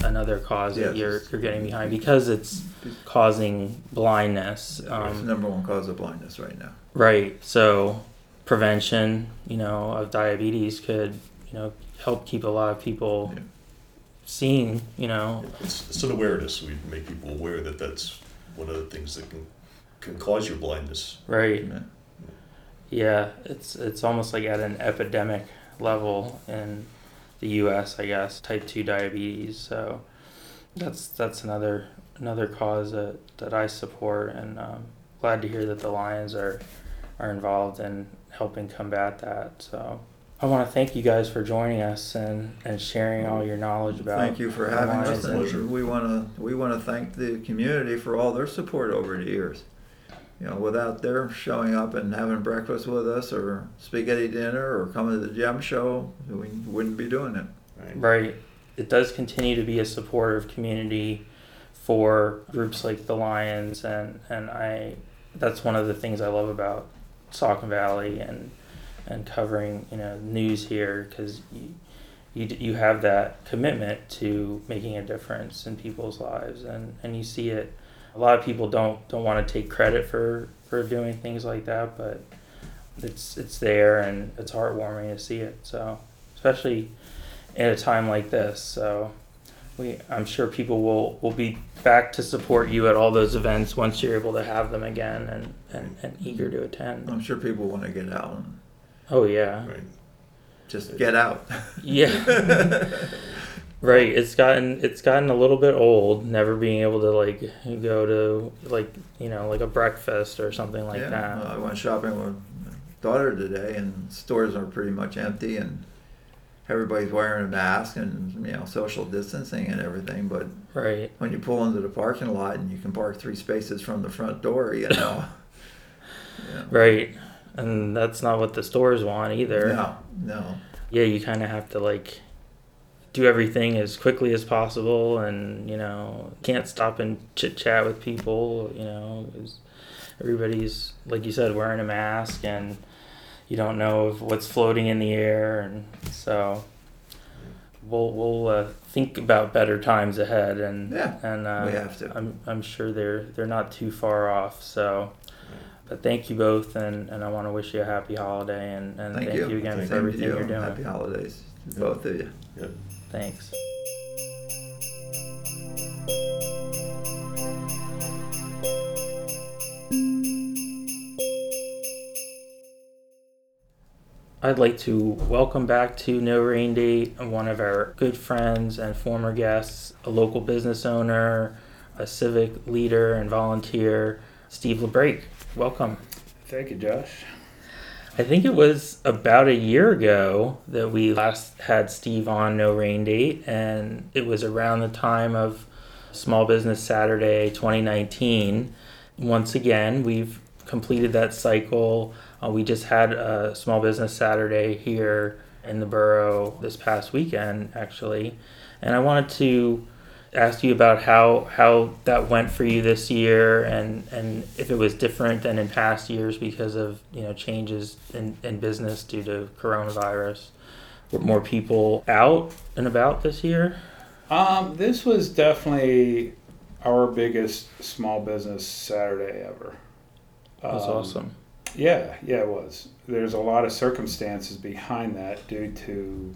another cause that you're you're getting behind because it's causing blindness. It's the Um, number one cause of blindness right now. right, so prevention, you know, of diabetes could you know help keep a lot of people Yeah. seeing, you know, It's, it's an awareness. We make people aware that that's one of the things that can can cause your blindness. right. Yeah. Yeah, it's it's almost like at an epidemic level in the U.S. I guess type two diabetes. So that's that's another another cause that, that I support, and um, glad to hear that the Lions are are involved in helping combat that. So I want to thank you guys for joining us and, and sharing all your knowledge about. Thank you for having us, and we want to we want to thank the community for all their support over the years. You know, without their showing up and having breakfast with us, or spaghetti dinner, or coming to the gem show, we wouldn't be doing it. Right? Right. It does continue to be a supportive community for groups like the Lions, and, and I that's one of the things I love about Saucon Valley and and covering you know news here because you, you you have that commitment to making a difference in people's lives, and, and you see it. A lot of people don't don't want to take credit for for doing things like that, but it's it's there and it's heartwarming to see it. So especially at a time like this. So we, I'm sure people will, will be back to support you at all those events once you're able to have them again and, and, and eager to attend. I'm sure people want to get out and Oh yeah, Right. just get out. yeah. right. It's gotten it's gotten a little bit old. Never being able to like go to like you know like a breakfast or something like yeah, that. I went shopping with my daughter today, and stores are pretty much empty, and everybody's wearing a mask and you know social distancing and everything. But right. when you pull into the parking lot and you can park three spaces from the front door, you know. yeah. Right. And that's not what the stores want either. No, no. yeah, you kind of have to like do everything as quickly as possible, and you know can't stop and chit chat with people. You know, everybody's like you said wearing a mask, and you don't know if what's floating in the air, and so we'll we'll uh, think about better times ahead, and Yeah, and uh, we have to. I'm I'm sure they're they're not too far off. So. But thank you both, and, and I want to wish you a happy holiday, and, and Thank thank, you. you. again Thank for Same everything you. you're doing. Happy holidays to both of you. Yeah. Thanks. I'd like to welcome back to No Rain Date one of our good friends and former guests, a local business owner, a civic leader, and volunteer, Steve LeBrake. Welcome. Thank you, Josh. I think it was about a year ago that we last had Steve on No Rain Date, and it was around the time of Small Business Saturday 2019. Once again, we've completed that cycle. Uh, we just had a Small Business Saturday here in the borough this past weekend, actually, and I wanted to ask you about how how that went for you this year and and if it was different than in past years because of you know changes in, in business due to coronavirus. Were more people out and about this year? Um, this was definitely our biggest small business Saturday ever. that was Um, awesome Yeah, yeah, it was. There's a lot of circumstances behind that due to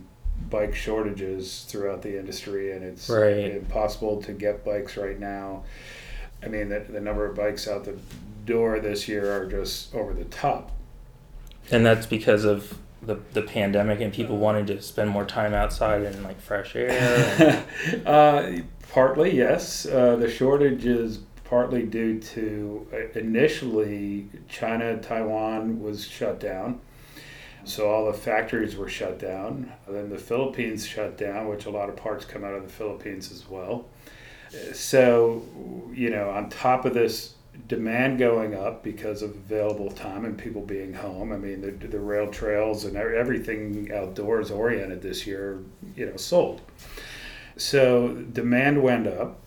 bike shortages throughout the industry, and it's Right. impossible to get bikes right now. I mean, the, the number of bikes out the door this year are just over the top. and that's because of the, the pandemic and people wanting to spend more time outside in like fresh air uh, partly, yes. Uh, the shortage is partly due to uh, initially China, Taiwan was shut down. So all the factories were shut down. Then the Philippines shut down, which a lot of parts come out of the Philippines as well. So, you know, on top of this demand going up because of available time and people being home, I mean, the, the rail trails and everything outdoors oriented this year, you know, sold. So demand went up,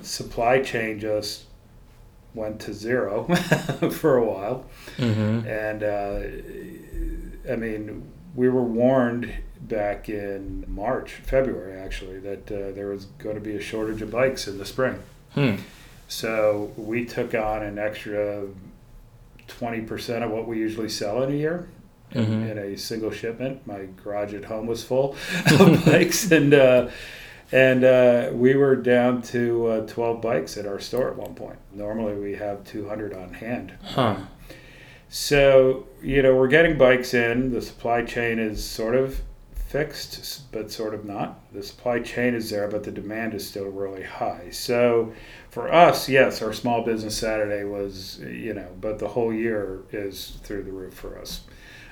supply chain just went to zero for a while. Mm-hmm. And uh, I mean, we were warned back in March, February actually, that uh, there was going to be a shortage of bikes in the spring. Hmm. So we took on an extra 20% of what we usually sell in a year. In, Mhm. in a single shipment, my garage at home was full of bikes, and uh, and uh, we were down to uh, 12 bikes at our store at one point. Normally, we have 200 on hand. Huh. So, you know, we're getting bikes in. The supply chain is sort of fixed, but sort of not. The supply chain is there, but the demand is still really high. So, for us, yes, our small business Saturday was, you know, but the whole year is through the roof for us,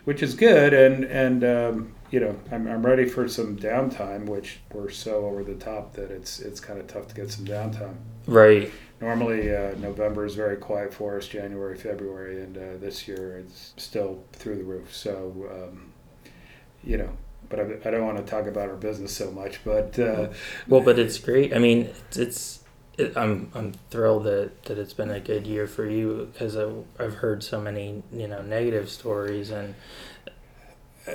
which is good. And, and, um, you know, I'm, I'm ready for some downtime, which we're so over the top that it's, it's kind of tough to get some downtime. Right. Normally, uh, November is very quiet for us, January, February, and uh, this year it's still through the roof. So, um, you know, but I, I don't want to talk about our business so much. But uh, Well, but it's great. I mean, it's, it's it, I'm I'm thrilled that, that it's been a good year for you because I've, I've heard so many you know negative stories and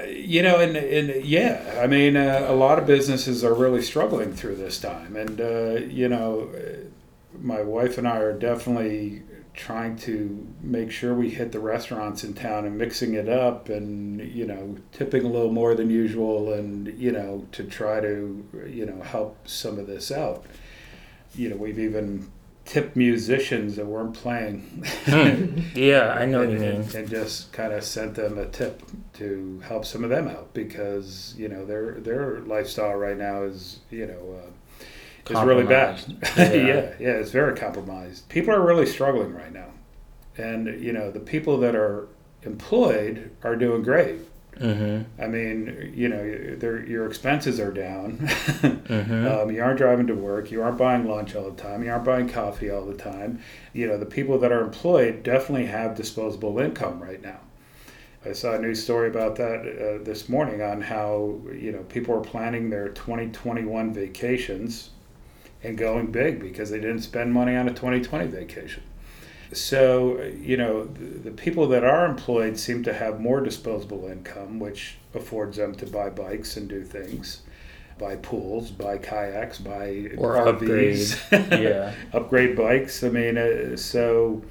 you know, and, and yeah, I mean, uh, a lot of businesses are really struggling through this time. And, uh, you know, uh, my wife and I are definitely trying to make sure we hit the restaurants in town and mixing it up and, you know, tipping a little more than usual and, you know, to try to, you know, help some of this out. You know, we've even tipped musicians that weren't playing. Hmm. yeah, I know what you and, mean. and, and just kind of sent them a tip to help some of them out because you know their their lifestyle right now is you know uh, is really bad. Yeah. Yeah. yeah, it's very compromised. People are really struggling right now, and you know the people that are employed are doing great. Mm-hmm. I mean, you know, your expenses are down. Mm-hmm. Um, you aren't driving to work. You aren't buying lunch all the time. You aren't buying coffee all the time. You know, the people that are employed definitely have disposable income right now. I saw a news story about that uh, this morning on how, you know, people are planning their 2021 vacations and going big because they didn't spend money on a 2020 vacation. So, you know, the, the people that are employed seem to have more disposable income, which affords them to buy bikes and do things buy pools, buy kayaks, buy Or RVs, yeah. upgrade bikes. I mean, uh, so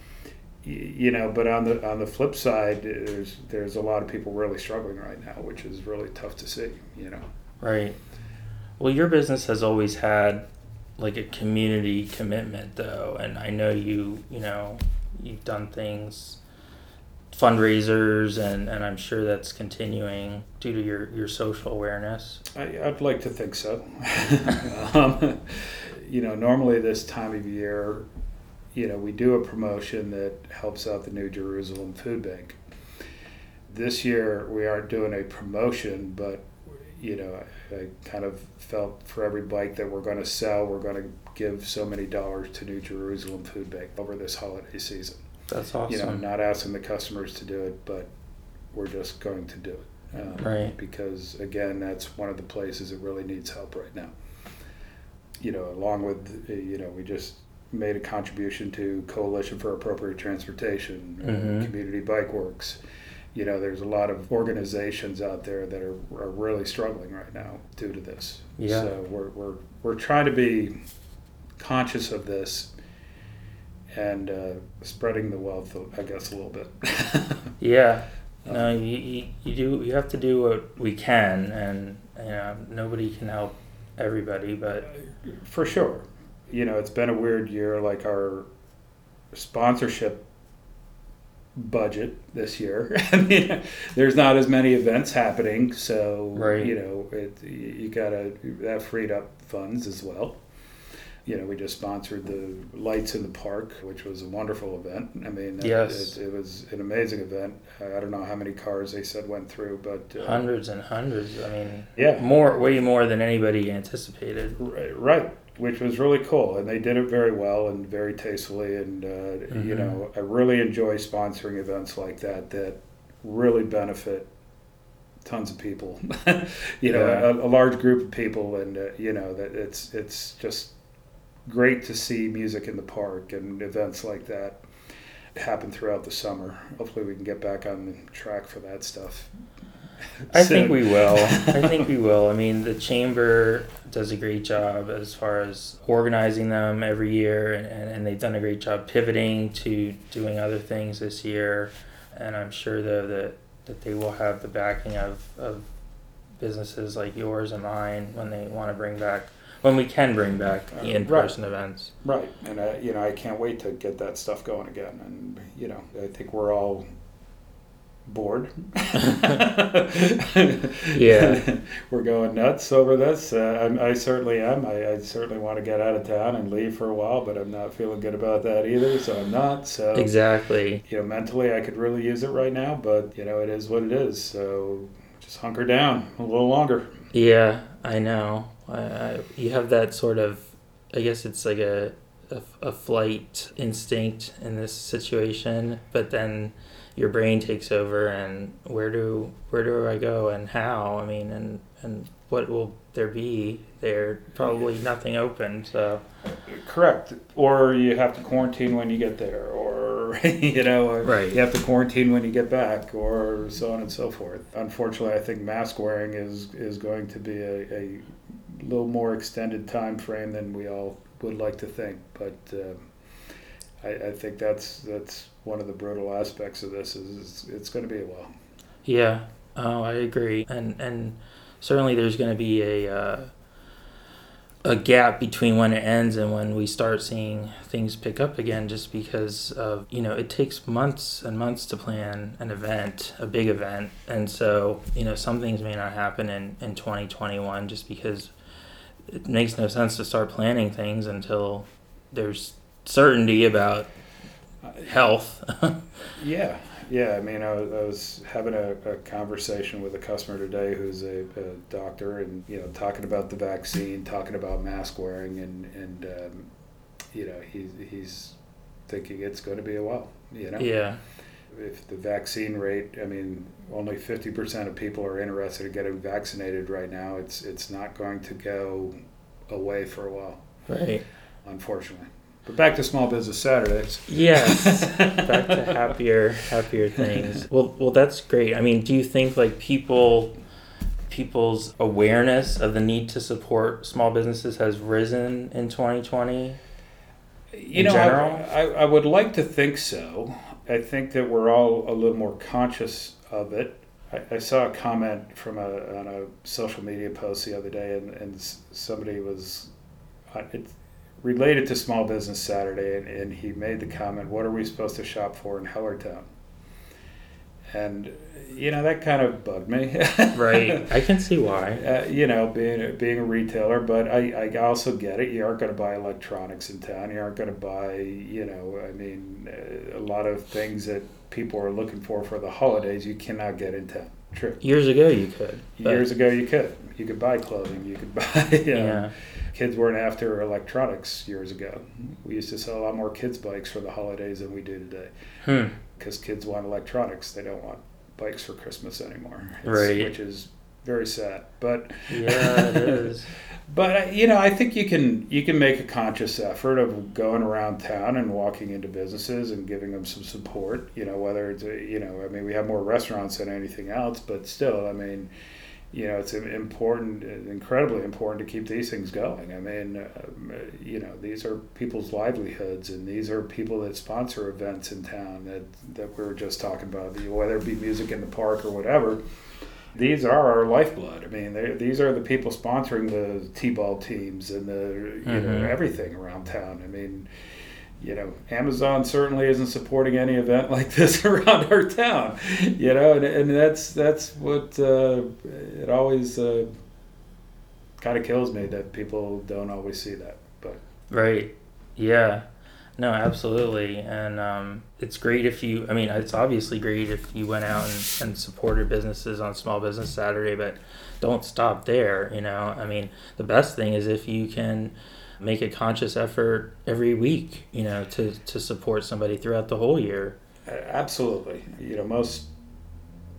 you know, but on the on the flip side, there's there's a lot of people really struggling right now, which is really tough to see. You know, Right. Well, your business has always had like a community commitment, though, and I know you. You know, you've done things, fundraisers, and and I'm sure that's continuing due to your your social awareness. I, I'd like to think so. um, you know, normally this time of year, you know, we do a promotion that helps out the New Jerusalem Food Bank. This year, we aren't doing a promotion, but you know, I, I kind of felt for every bike that we're going to sell, we're going to give so many dollars to New Jerusalem Food Bank over this holiday season. That's awesome. You know, not asking the customers to do it, but we're just going to do it. Um, Right. Because again, that's one of the places that really needs help right now. You know, along with, uh, you know, we just made a contribution to Coalition for Appropriate Transportation, Mhm. Community Bike Works. You know, there's a lot of organizations out there that are, are really struggling right now due to this. Yeah. So we're, we're, we're trying to be conscious of this and uh, spreading the wealth, I guess, a little bit. Yeah. No, you, you, you do. You have to do what we can, and you know, nobody can help everybody, but For sure. You know, it's been a weird year. Like our sponsorship budget this year. I mean, there's not as many events happening, so Right. you know, it you gotta that freed up funds as well. You know, we just sponsored the lights in the park, which was a wonderful event. I mean, it- Yes. it, it was an amazing event. I don't know how many cars they said went through, but uh, hundreds and hundreds. I mean, Yeah. more, way more than anybody anticipated. Right, right, which was really cool, and they did it very well and very tastefully. And uh, you Mhm. know, I really enjoy sponsoring events like that that really benefit tons of people, you know, a, a large group of people, and uh, you know that it's it's just great to see music in the park and events like that happen throughout the summer. Hopefully, we can get back on track for that stuff. I soon. think we will. I think we will. I mean, the chamber does a great job as far as organizing them every year, and, and, and they've done a great job pivoting to doing other things this year. And I'm sure, though, that, that they will have the backing of, of businesses like yours and mine when they want to bring back, when we can bring back the Uh, in person events. Right, and I, you know, I can't wait to get that stuff going again. And you know, I think we're all bored. Yeah. we're going nuts over this. Uh, I, I certainly am. I, I certainly want to get out of town and leave for a while, but I'm not feeling good about that either. So I'm not. So Exactly. you know, mentally, I could really use it right now, but you know, it is what it is. So just hunker down a little longer. Yeah, I know. I, I, you have that sort of, I guess it's like a, a, a flight instinct in this situation, but then your brain takes over and where do where do I go and how? I mean, and and what will there be there? Probably nothing open. So Correct. Or you have to quarantine when you get there, or you know, Right. you have to quarantine when you get back, or so on and so forth. Unfortunately, I think mask wearing is is going to be a, a little more extended time frame than we all would like to think. But uh, I, I think that's that's one of the brutal aspects of this is it's, it's going to be a while. yeah, oh, I agree, and and certainly there's going to be a. Uh, a gap between when it ends and when we start seeing things pick up again just because of you know it takes months and months to plan an event a big event and so you know some things may not happen in in 2021 just because it makes no sense to start planning things until there's certainty about health Yeah, yeah. I mean, I was, I was having a, a conversation with a customer today who's a, a doctor, and you know, talking about the vaccine, talking about mask wearing, and and um, you know, he's he's thinking it's going to be a while. You know, yeah if the vaccine rate, I mean, only fifty percent of people are interested in getting vaccinated right now. It's it's not going to go away for a while, right unfortunately. But back to Small Business Saturdays. Yes, back to happier, happier things. Well, well, that's great. I mean, do you think like people, people's awareness of the need to support small businesses has risen in 2020? You in know, general? I, I, I would like to think so. I think that we're all a little more conscious of it. I, I saw a comment from a on a social media post the other day, and, and somebody was it related to Small Business Saturday, and, and he made the comment, "What are we supposed to shop for in Hellertown?" And you know that kind of bugged me. Right. I can see why. uh, you know, being a, being a retailer, but I, I also get it. You aren't going to buy electronics in town. You aren't going to buy, you know, I mean, uh, a lot of things that people are looking for for the holidays. You cannot get in town. True. Years ago, you could. Years ago, you could. You could buy clothing. You could buy. Know, yeah. Kids weren't after electronics years ago. We used to sell a lot more kids' bikes for the holidays than we do today Hmm. because kids want electronics. They don't want bikes for Christmas anymore. It's- Right. Which is very sad. But Yeah, it is. but you know, I think you can you can make a conscious effort of going around town and walking into businesses and giving them some support. You know, whether it's a, you know, I mean, we have more restaurants than anything else, but still, I mean, you know, it's important, incredibly important to keep these things going. I mean, um, you know, these are people's livelihoods, and these are people that sponsor events in town that that we were just talking about, whether it be music in the park or whatever these are our lifeblood. I mean, these are the people sponsoring the t-ball teams and the you know Mhm. everything around town. I mean, you know, Amazon certainly isn't supporting any event like this around our town. You know, and, and that's that's what uh, it always uh, kind of kills me that people don't always see that. But Right. Yeah. No, absolutely. And um, it's great if you, I mean, it's obviously great if you went out and, and supported businesses on Small Business Saturday, but don't stop there. You know, I mean, the best thing is if you can make a conscious effort every week, you know, to, to support somebody throughout the whole year. Absolutely. You know, most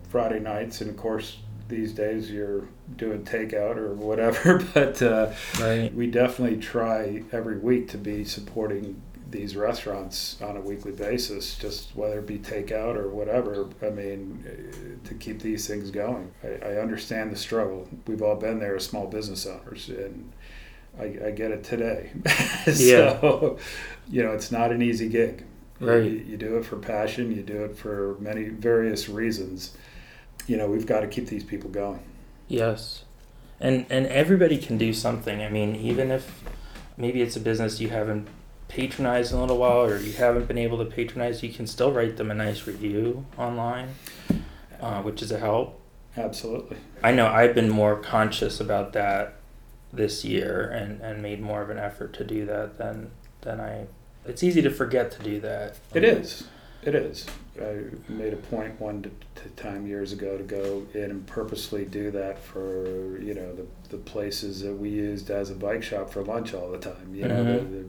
Friday nights, and of course, these days you're doing takeout or whatever, but uh, Right. we definitely try every week to be supporting these restaurants on a weekly basis, just whether it be takeout or whatever. I mean, to keep these things going. I, I understand the struggle. We've all been there as small business owners, and I, I get it today. Yeah. so, you know, it's not an easy gig. Right. You, you do it for passion. You do it for many various reasons. You know, we've got to keep these people going. Yes. And and everybody can do something. I mean, even if maybe it's a business you haven't patronized in a little while or you haven't been able to patronize, you can still write them a nice review online, uh, which is a help. Absolutely. I know I've been more conscious about that this year and, and made more of an effort to do that than than I. It's easy to forget to do that. It is. It is. I made a point one t- t- time years ago to go in and purposely do that for you know the, the places that we used as a bike shop for lunch all the time. You know, Mhm. the, the,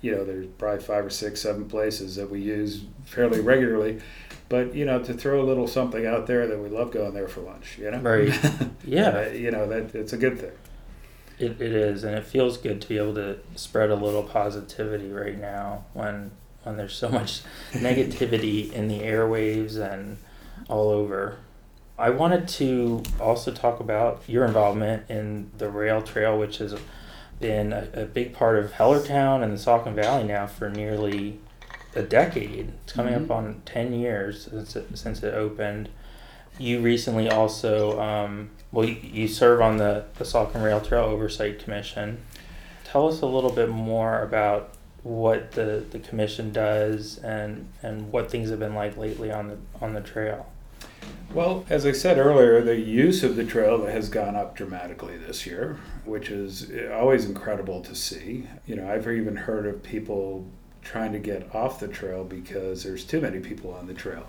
you know, there's probably five or six, seven places that we use fairly regularly. But you know, to throw a little something out there that we love going there for lunch. You know, Right. Yeah. Uh, you know that it's a good thing. It, it is, and it feels good to be able to spread a little positivity right now when when there's so much negativity in the airwaves and all over. I wanted to also talk about your involvement in the rail trail, which has been a, a big part of Hellertown and the Saucon Valley now for nearly a decade. It's coming Mhm. up on ten years since it, since it opened. You recently also, um, well, you, you serve on the, the Saucon Rail Trail Oversight Commission. Tell us a little bit more about what the, the commission does and, and what things have been like lately on the on the trail. Well, as I said earlier, the use of the trail has gone up dramatically this year, which is always incredible to see. You know, I've even heard of people trying to get off the trail because there's too many people on the trail,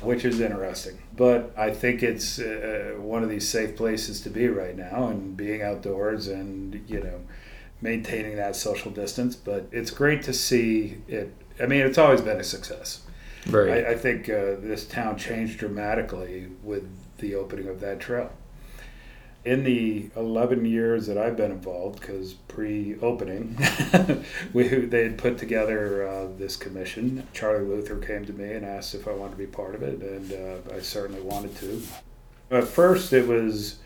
which is interesting. But I think it's uh, one of these safe places to be right now and being outdoors and, you know, maintaining that social distance. But it's great to see it. I mean, it's always been a success. Right. I, I think uh, this town changed dramatically with the opening of that trail. In the 11 years that I've been involved, because pre-opening, we they had put together uh, this commission. Charlie Luther came to me and asked if I wanted to be part of it, and uh, I certainly wanted to. At first, it was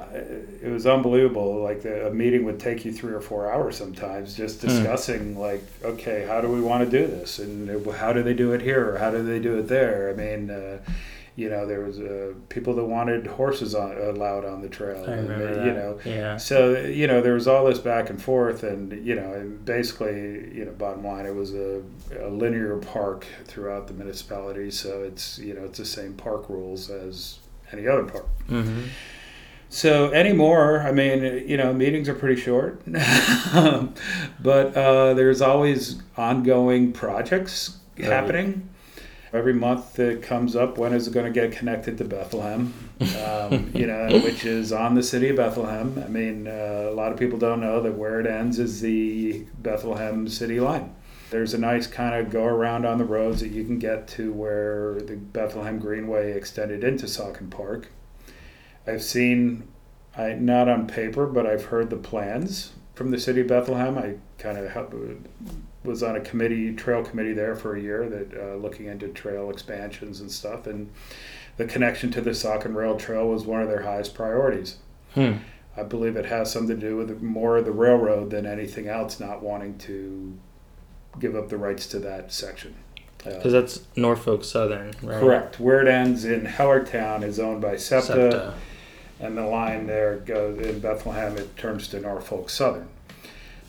uh, it was unbelievable. Like the, a meeting would take you three or four hours sometimes, just discussing like, okay, how do we want to do this, and how do they do it here, or how do they do it there? I mean, uh, you know, there was uh, people that wanted horses on, allowed on the trail. I and. You know, yeah. so you know there was all this back and forth, and you know, and basically, you know, bottom line, it was a, a linear park throughout the municipality. So it's you know it's the same park rules as any other park. Mm-hmm. So anymore, I mean, you know, meetings are pretty short, but uh, there's always ongoing projects happening. Every month it comes up. When is it going to get connected to Bethlehem? Um, you know, which is on the city of Bethlehem. I mean, uh, a lot of people don't know that where it ends is the Bethlehem city line. There's a nice kind of go around on the roads that you can get to where the Bethlehem Greenway extended into Saucon Park. I've seen, I not on paper, but I've heard the plans from the city of Bethlehem. I kind of help, was on a committee, trail committee there for a year that uh, looking into trail expansions and stuff, and the connection to the Saucon Rail Trail was one of their highest priorities. Hmm. I believe it has something to do with more of the railroad than anything else, not wanting to give up the rights to that section. Uh, Because that's Norfolk Southern, right? Correct. Where it ends in Hellertown is owned by SEPTA, SEPTA. and the line there goes in Bethlehem. It turns to Norfolk Southern.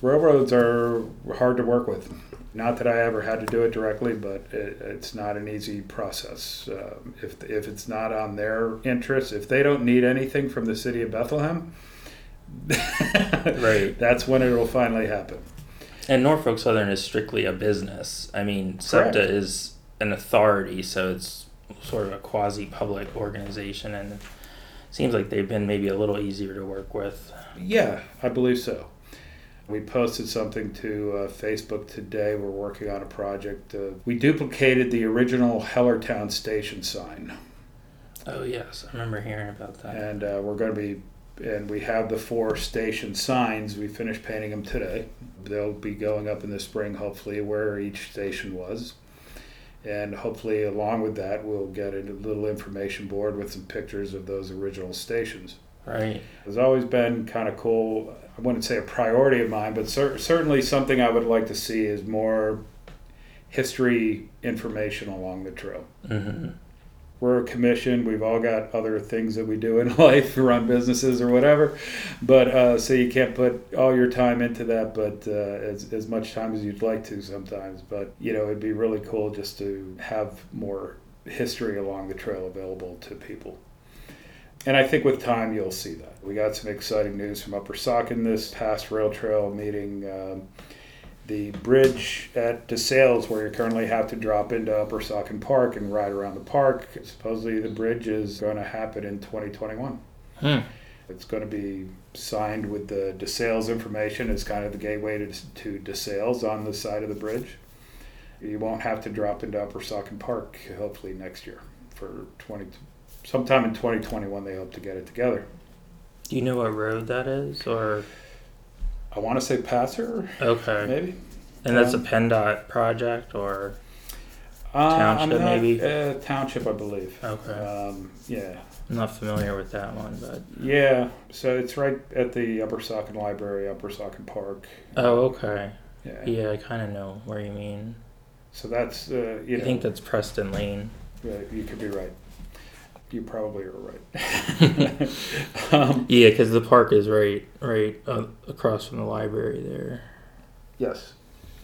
Railroads are hard to work with. Not that I ever had to do it directly, but it, it's not an easy process. Um, if if it's not on their interest, if they don't need anything from the city of Bethlehem, Right. that's when it will finally happen. And Norfolk Southern is strictly a business. I mean, SEPTA Correct. is an authority, so it's sort of a quasi public organization, and it seems like they've been maybe a little easier to work with. Yeah, I believe so. We posted something to uh, Facebook today. We're working on a project. Uh, we duplicated the original Hellertown station sign. Oh yes, I remember hearing about that. and uh, we're going to be and we have the four station signs we finished painting them today they'll be going up in the spring hopefully where each station was and hopefully along with that we'll get a little information board with some pictures of those original stations Right. it's always been kind of cool i wouldn't say a priority of mine but cer- certainly something i would like to see is more history information along the trail hmm we're a commission. We've all got other things that we do in life, run businesses or whatever. But uh, so you can't put all your time into that, but uh, as, as much time as you'd like to sometimes. But you know, it'd be really cool just to have more history along the trail available to people. And I think with time you'll see that. We got some exciting news from Upper Saucon this past rail trail meeting. Um, the bridge at DeSales, where you currently have to drop into Upper Saucon Park and ride around the park, supposedly the bridge is going to happen in 2021. Hmm. It's going to be signed with the DeSales information as kind of the gateway to, to DeSales on the side of the bridge. You won't have to drop into Upper Saucon Park hopefully next year for 20, sometime in 2021 they hope to get it together. Do you know what road that is, or I want to say Passer, okay? maybe. And that's a Um, PennDOT project, or Uh, Township, not- maybe? Uh, township, I believe. okay? Um, yeah, I'm not familiar with that one, but yeah. So it's right at the Upper Saucon Library, Upper Saucon Park. oh, okay. Yeah. Yeah, I kind of know where you mean. So that's uh, you I know, think that's Preston Lane. right, you could be right. You probably are right. um, Yeah, because the park is right, right uh, across from the library there. yes.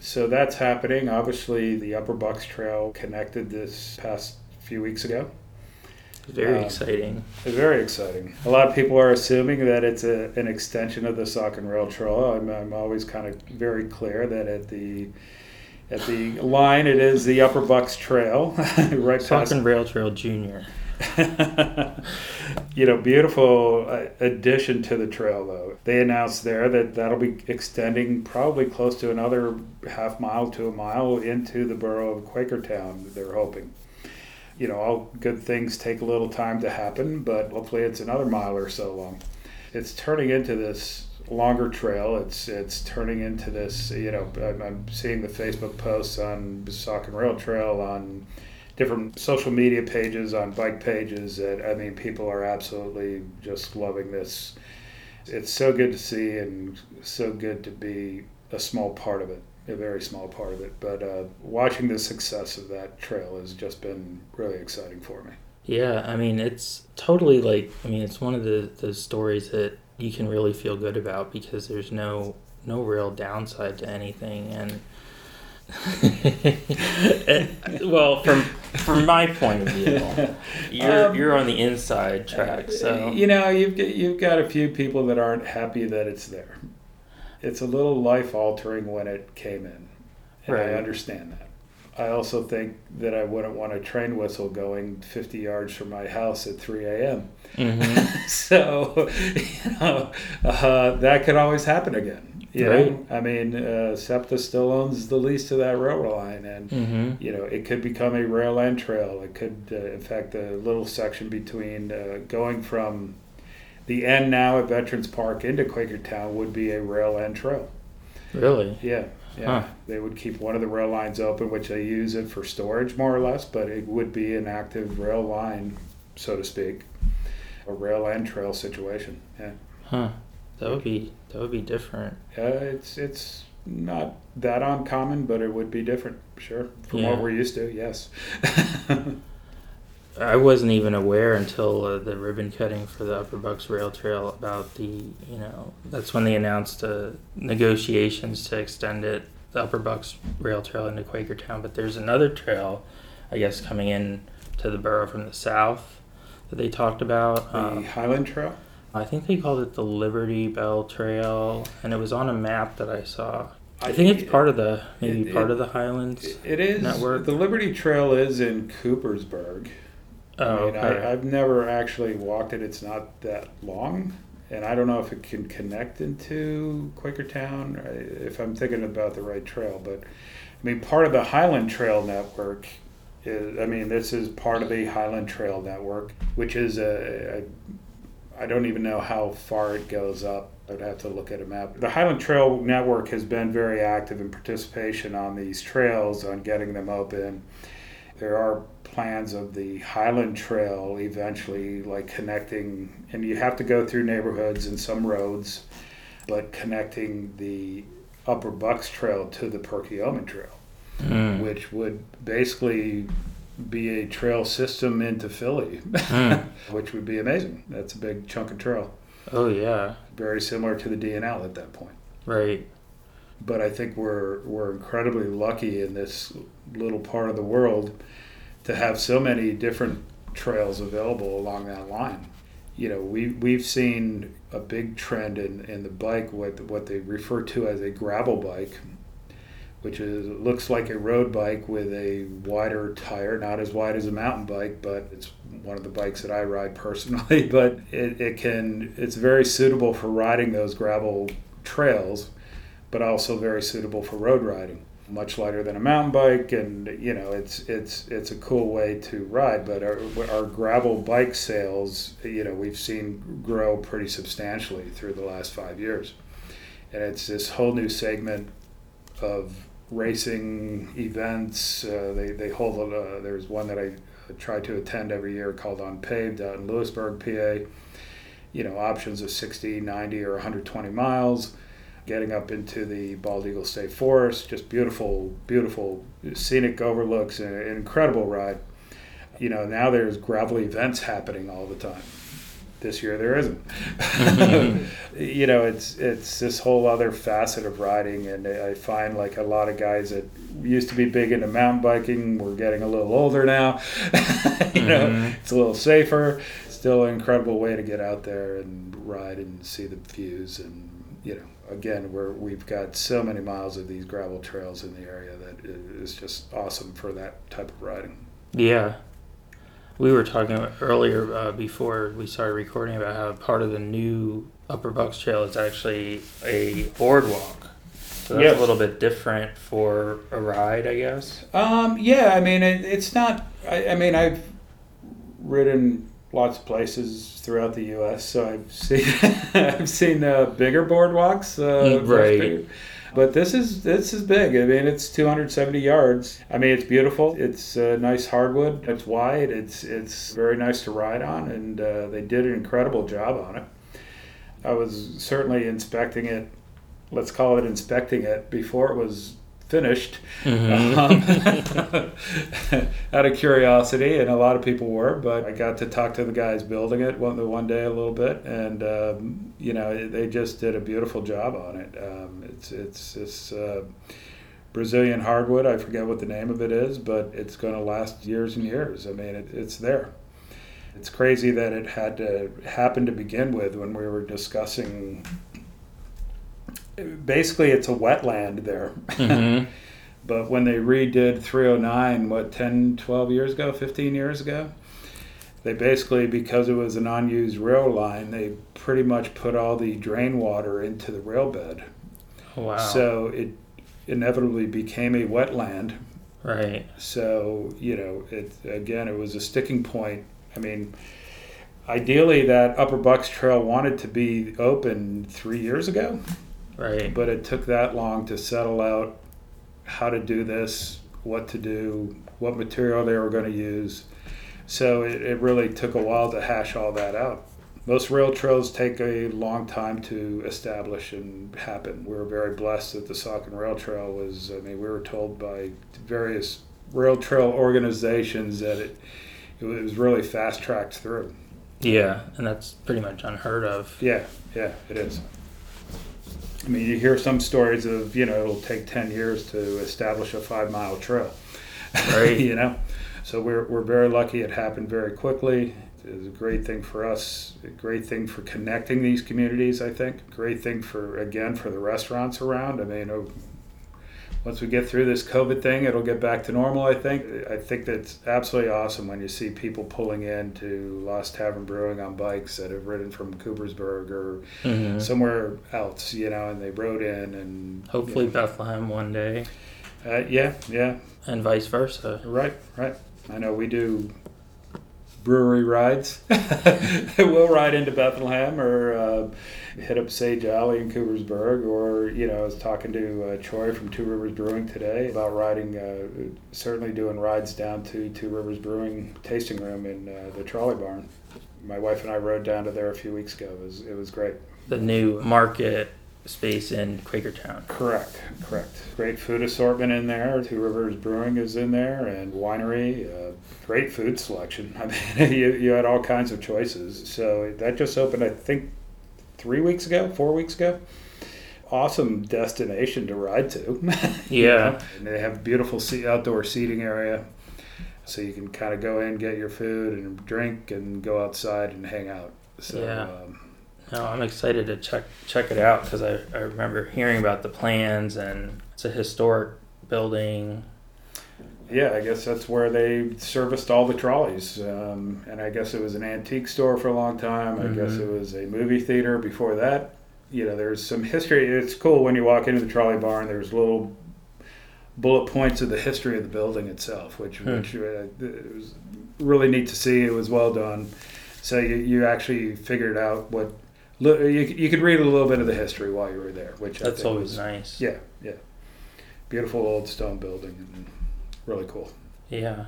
So that's happening. Obviously, the Upper Bucks Trail connected this past few weeks ago. Very Um, exciting. Very exciting. A lot of people are assuming that it's a, an extension of the Saucon Rail Trail. I'm, I'm always kind of very clear that at the at the line it is the Upper Bucks Trail, right past. Saucon Rail Trail Junior. you know, beautiful uh, addition to the trail though. They announced there that that'll be extending probably close to another half mile to a mile into the borough of Quakertown. They're hoping you know, all good things take a little time to happen, but hopefully it's another mile or so long. It's turning into this longer trail. It's it's turning into this. You know, I'm, I'm seeing the Facebook posts on Saucon Rail Trail on different social media pages, on bike pages. That I mean, people are absolutely just loving this. It's so good to see and so good to be a small part of it a very small part of it. But uh, watching the success of that trail has just been really exciting for me. Yeah, I mean it's totally like I mean it's one of the the stories that you can really feel good about because there's no no real downside to anything and well from from my point of view you're Um, you're on the inside track so you know, you've got, you've got a few people that aren't happy that it's there. It's a little life altering when it came in, and I Right. understand that. I also think that I wouldn't want a train whistle going 50 yards from my house at 3 a.m. Mhm. so, you know, uh, that could always happen again. You Right. know, I mean, uh, SEPTA still owns the lease to that railroad line, and Mhm. you know, it could become a rail and trail. It could, uh, in fact, the little section between uh, going from the end now at Veterans Park into Quakertown would be a rail and trail. really Yeah, yeah. Huh. They would keep one of the rail lines open, which they use it for storage more or less, but it would be an active rail line, so to speak, a rail and trail situation. Yeah, huh that would be that would be different uh, it's it's not that uncommon, but it would be different, sure, from Yeah. what we're used to. Yes. I wasn't even aware until uh, the ribbon cutting for the Upper Bucks Rail Trail about the, you know, that's when they announced uh, negotiations to extend it, the Upper Bucks Rail Trail into Quakertown. But there's another trail, I guess, coming in to the borough from the south that they talked about. the Uh, Highland Trail. I think they called it the Liberty Bell Trail, and it was on a map that I saw. I think it's part of the maybe It- part it- of the Highlands. It is. network. The Liberty Trail is in Coopersburg. Oh, I mean, okay. I, I've never actually walked it. It's not that long. And I don't know if it can connect into Quakertown, uh, if I'm thinking about the right trail. But I mean, part of the Highland Trail network is, I mean, this is part of the Highland Trail Network, which is a, a I don't even know how far it goes up. I'd have to look at a map. The Highland Trail Network has been very active in participation on these trails, on getting them open. There are plans of the Highland Trail eventually, like connecting, and you have to go through neighborhoods and some roads, but connecting the Upper Bucks Trail to the Perkiomen Trail, Mm. which would basically be a trail system into Philly, Mm. which would be amazing. That's a big chunk of trail. Oh yeah, Very similar to the D&L at that point. right. But I think we're we're incredibly lucky in this little part of the world to have so many different trails available along that line. You know, we we've seen a big trend in, in the bike what what they refer to as a gravel bike, which is looks like a road bike with a wider tire, not as wide as a mountain bike, but it's one of the bikes that I ride personally. But it, it can it's very suitable for riding those gravel trails, but also very suitable for road riding. Much lighter than a mountain bike, and you know it's it's it's a cool way to ride. But our, our gravel bike sales, you know, we've seen grow pretty substantially through the last five years, and it's this whole new segment of racing events. Uh, they they hold. Uh, there's one that I try to attend every year called Unpaved out in Lewisburg, PA. You know, options of 60, 90, or 120 miles. Getting up into the Bald Eagle State Forest, just beautiful, beautiful scenic overlooks, an incredible ride. You know, now there's gravel events happening all the time. This year there isn't. you know, it's it's this whole other facet of riding, and I find like a lot of guys that used to be big into mountain biking, we're getting a little older now. you know, Mhm. it's a little safer. Still an incredible way to get out there and ride and see the views, and you know, again, we're we've got so many miles of these gravel trails in the area that is just awesome for that type of riding. Yeah. We were talking earlier uh, before we started recording about how part of the new Upper Bucks Trail is actually a boardwalk. So that's a little bit different for a ride, I guess. Um, yeah, I mean, it, it's not. I, I mean, I've ridden lots of places throughout the U.S., so I've seen I've seen uh, bigger boardwalks. Uh, Mm, right. bigger. But this is this is big. I mean, it's 270 yards. I mean, it's beautiful. It's uh, nice hardwood. It's wide. It's it's very nice to ride on, and uh, they did an incredible job on it. I was certainly inspecting it. Let's call it inspecting it before it was finished um, out of curiosity, and a lot of people were. But I got to talk to the guys building it one the one day a little bit, and um, you know they just did a beautiful job on it. Um, it's it's this uh, Brazilian hardwood. I forget what the name of it is, but it's going to last years and years. I mean, it, it's there. It's crazy that it had to happen to begin with when we were discussing. Basically, it's a wetland there. Mhm. But when they redid 309, what, 10, 12 years ago, 15 years ago, they basically, because it was an unused rail line, they pretty much put all the drain water into the rail bed. Wow. So it inevitably became a wetland. right. So, you know, it again, it was a sticking point. I mean, ideally, that Upper Bucks Trail wanted to be open three years ago Right. but it took that long to settle out how to do this, what to do, what material they were going to use. So it, it really took a while to hash all that out. Most rail trails take a long time to establish and happen. We were very blessed that the Saucon Rail Trail was, I mean, we were told by various rail trail organizations that it, it was really fast tracked through. Yeah, and that's pretty much unheard of. Yeah, yeah, it is. I mean, you hear some stories of, you know, it'll take 10 years to establish a five mile trail. Right. you know? So we're, we're very lucky it happened very quickly. It was a great thing for us, a great thing for connecting these communities, I think. Great thing for, again, for the restaurants around. I mean, oh, once we get through this COVID thing, it'll get back to normal, I think. I think that's absolutely awesome when you see people pulling in to Lost Tavern Brewing on bikes that have ridden from Coopersburg or Mhm. somewhere else, you know, and they rode in and Hopefully Bethlehem one day, uh, yeah, yeah, and vice versa. right, right. I know we do brewery rides. we'll ride into Bethlehem or uh, hit up Sage Alley in Coopersburg. Or, you know, I was talking to uh, Troy from Two Rivers Brewing today about riding, uh, certainly doing rides down to Two Rivers Brewing tasting room in uh, the trolley barn. My wife and I rode down to there a few weeks ago. It was, it was great. The new market space in Quakertown. Correct, correct. Great food assortment in there. Two Rivers Brewing is in there and winery. Great food selection. I mean, you, you had all kinds of choices. So that just opened, I think, three weeks ago, four weeks ago. Awesome destination to ride to. You Yeah. know? And they have beautiful seat, outdoor seating area. So you can kind of go in, get your food and drink, and go outside and hang out. So, Yeah. um, No, I'm excited to check check it out because I, I remember hearing about the plans and it's a historic building. Yeah, I guess that's where they serviced all the trolleys. Um, and I guess it was an antique store for a long time. I guess Mhm. it was a movie theater before that. You know, there's some history. It's cool when you walk into the trolley barn, there's little bullet points of the history of the building itself, which, Hmm. which uh, it was really neat to see. It was well done. So you, you actually figured out what. You, you could read a little bit of the history while you were there, which I That's always was, nice. yeah, yeah. Beautiful old stone building and really cool. Yeah.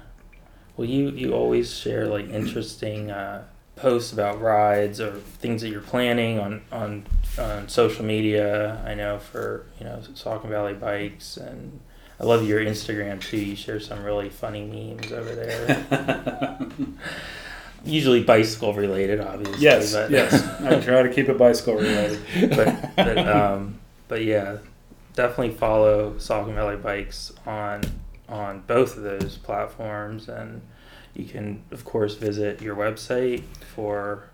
Well, you you always share like interesting uh, posts about rides or things that you're planning on on on social media. I know for you know Saucon Valley Bikes, and I love your Instagram too. You share some really funny memes over there. Usually bicycle related, obviously. Yes, but, yes. I try to keep it bicycle related. but but, um, but yeah, definitely follow Saucon Valley Bikes on on both of those platforms, and you can of course visit your website for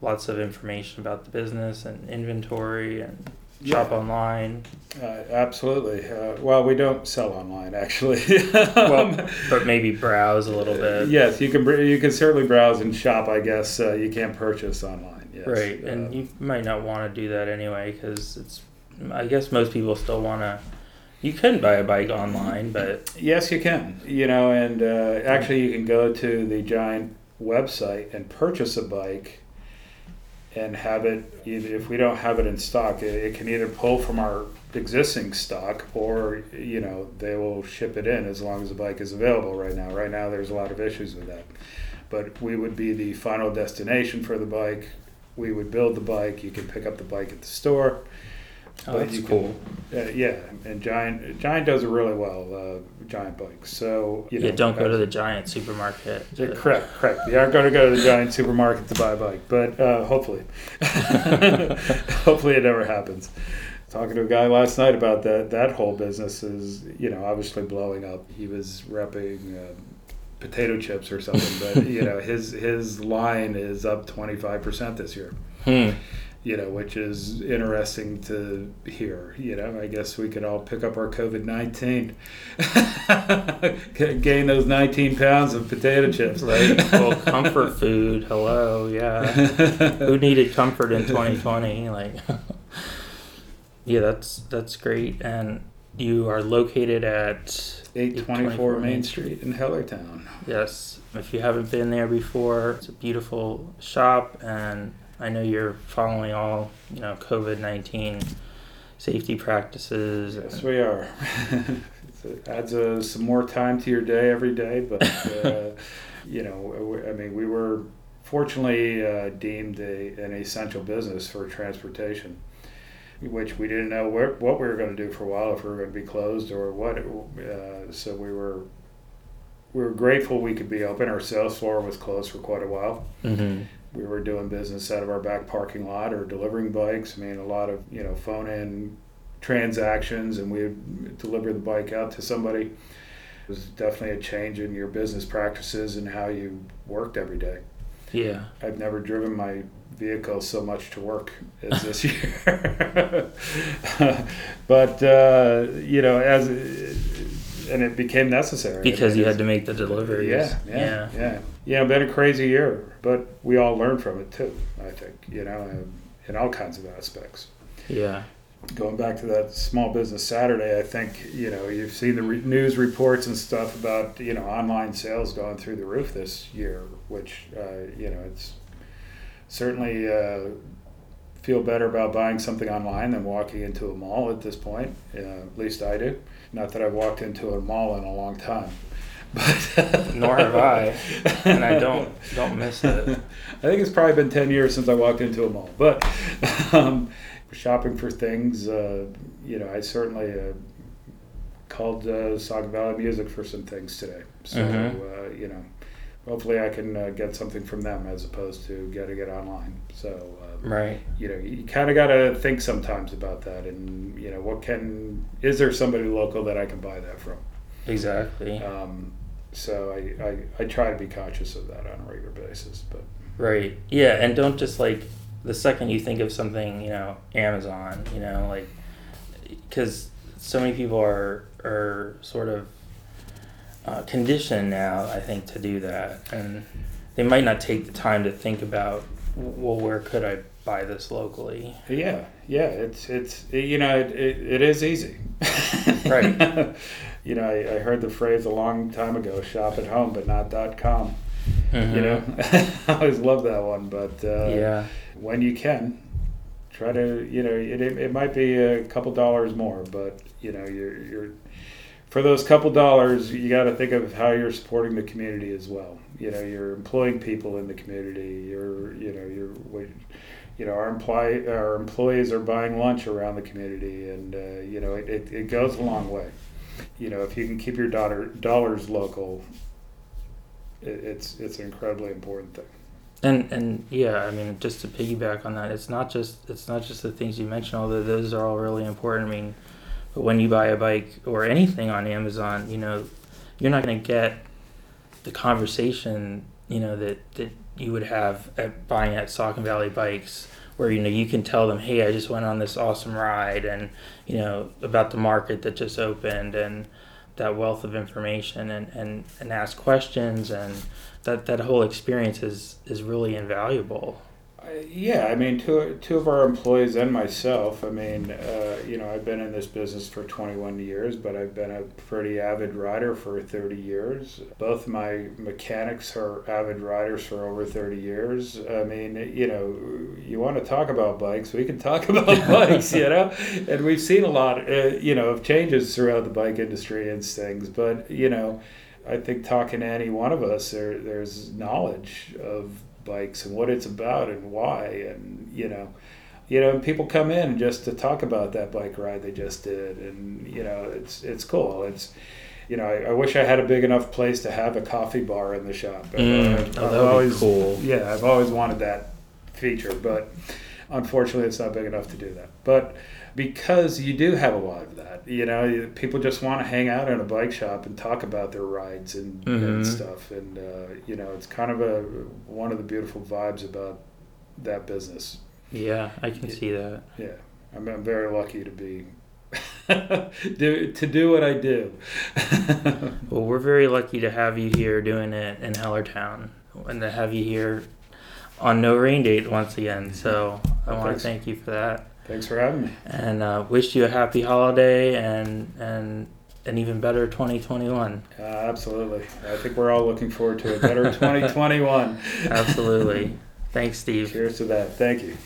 lots of information about the business and inventory and shop online. Uh, absolutely. Uh, well, we don't sell online, actually. Well, but maybe browse a little bit. yes, you can. You can certainly browse and shop. I guess uh, you can't purchase online. Yes. Right, Uh, and you might not want to do that anyway because it's. I guess most people still want to. You can buy a bike online, but Yes, you can. You know, and uh, actually, you can go to the Giant website and purchase a bike, and have it. If we don't have it in stock, it can either pull from our existing stock, or you know, they will ship it in as long as the bike is available. Right now, right now, there's a lot of issues with that, but we would be the final destination for the bike. We would build the bike. You can pick up the bike at the store. Oh, But that's you can- cool. Uh, yeah, and Giant Giant does it really well. Uh, Giant bikes. So you know, yeah, don't go to the giant supermarket. Yeah, correct, correct. You aren't going to go to the giant supermarket to buy a bike, but uh, hopefully, hopefully it never happens. Talking to a guy last night about that. That whole business is, you know, obviously blowing up. He was repping uh, potato chips or something, but you know, his his line is up twenty five percent this year. Hmm. You know, which is interesting to hear. You know, I guess we could all pick up our COVID nineteen, gain those nineteen pounds of potato chips. Right. Well, comfort food. Hello. Yeah. Who needed comfort in 2020? Like. yeah, that's that's great, and you are located at 824 Main Street in Hellertown. Yes, if you haven't been there before, it's a beautiful shop, and I know you're following all you know COVID nineteen safety practices. Yes, we are. it adds uh, some more time to your day every day, but uh, you know, I mean, we were fortunately uh, deemed a, an essential business for transportation, which we didn't know where, what we were going to do for a while, if we were going to be closed or what. Uh, so we were we were grateful we could be open. Our sales floor was closed for quite a while. hmm we were doing business out of our back parking lot or delivering bikes. I mean, a lot of you know phone in transactions, and we would deliver the bike out to somebody. It was definitely a change in your business practices and how you worked every day. Yeah. I've never driven my vehicle so much to work as this year. but uh, you know, as and it became necessary Because I mean, you had to make the deliveries. yeah, yeah, yeah, yeah. Yeah, been a crazy year, but we all learned from it too. I think you know, in- in all kinds of aspects. Yeah. going back to that small business Saturday, I think you know you've seen the re- news reports and stuff about you know online sales going through the roof this year, which uh, you know it's certainly uh, feel better about buying something online than walking into a mall at this point. Uh, at least I do. Not that I've walked into a mall in a long time. But Nor have I, and I don't don't miss it. I think it's probably been ten years since I walked into a mall. But um, shopping for things, uh, you know, I certainly uh, called uh, Saucon Valley Music for some things today. So Mhm. uh, you know, hopefully I can uh, get something from them as opposed to getting it online. So. Um, Right. you know you kind of got to think sometimes about that and you know what can is there somebody local that i can buy that from Exactly. um, so I, I i try to be conscious of that on a regular basis but Right. Yeah, and don't just like the second you think of something, you know, Amazon, you know, like because so many people are are sort of uh, conditioned now, I think, to do that, and they might not take the time to think about, well, where could I buy this locally? yeah yeah it's it's you know it, it, it is easy Right. You know I, I heard the phrase a long time ago shop at home but not dot com you know i always love that one but uh, Mm-hmm. Yeah. when you can try to you know it, it, it might be a couple dollars more but you know you're you're for those couple dollars you got to think of how you're supporting the community as well you know you're employing people in the community you're you know you're you know our employ our employees are buying lunch around the community and uh, you know it, it, it goes a long way you know if you can keep your daughter dollars local it, it's it's an incredibly important thing And and yeah, I mean, just to piggyback on that, it's not just it's not just the things you mentioned, although those are all really important. I mean, but when you buy a bike or anything on Amazon, you know, you're not going to get the conversation, you know, that that you would have at buying at Saucon Valley Bikes, where you know you can tell them, hey, I just went on this awesome ride, and you know about the market that just opened, and that wealth of information, and and and ask questions and that that whole experience is is really invaluable. I- Yeah, I mean, two, two of our employees and myself. I mean, uh, you know, I've been in this business for 21 years, but I've been a pretty avid rider for 30 years. Both my mechanics are avid riders for over 30 years. I mean, you know, you want to talk about bikes, we can talk about bikes, you know, and we've seen a lot, uh, you know, of changes throughout the bike industry and things, but, you know, I think talking to any one of us, there, there's knowledge of bikes and what it's about and why, and you know, you know, and people come in just to talk about that bike ride they just did, and you know, it's it's cool. It's you know, I, I wish I had a big enough place to have a coffee bar in the shop. Mm, I've- oh, I've that would be always, cool. Yeah, I've always wanted that feature, but unfortunately, it's not big enough to do that. But because you do have a lot of that, you know, people just want to hang out in a bike shop and talk about their rides and, Mhm. and stuff, and uh, you know, it's kind of a one of the beautiful vibes about that business. Yeah, I can see that. Yeah, I'm, I'm very lucky to be do to do what I do. Well, we're very lucky to have you here doing it in Hellertown, and to have you here on No Rain Date once again. So I Oh, want to thank you for that, Thanks for having me. and uh, wish you a happy holiday and and an even better 2021. Uh, absolutely, I think we're all looking forward to a better 2021. Absolutely. Thanks, Steve. Cheers to that. Thank you.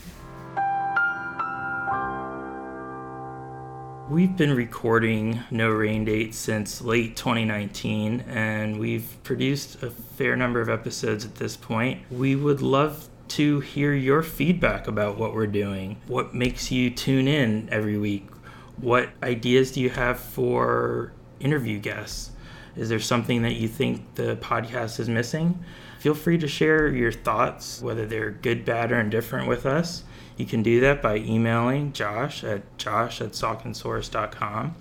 We've been recording No Rain Date since late 2019, and we've produced a fair number of episodes at this point. We would love to hear your feedback about what we're doing. What makes you tune in every week? What ideas do you have for interview guests? Is there something that you think the podcast is missing? Feel free to share your thoughts, whether they're good, bad, or indifferent, with us. You can do that by emailing Josh at josh at sauconsource.com.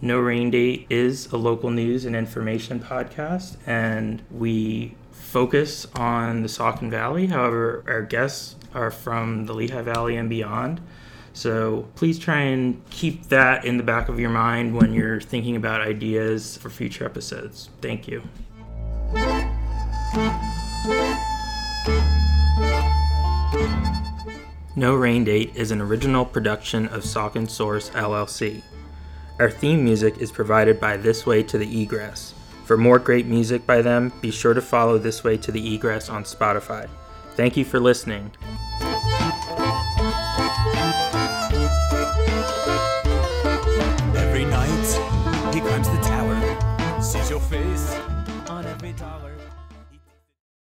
No Rain Date is a local news and information podcast, and we focus on the Saucon Valley. However, our guests are from the Lehigh Valley and beyond. So please try and keep that in the back of your mind when you're thinking about ideas for future episodes. Thank you. No Rain Date is an original production of Saucon Source LLC. Our theme music is provided by This Way to the Egress. For more great music by them, be sure to follow This Way to the Egress on Spotify. Thank you for listening.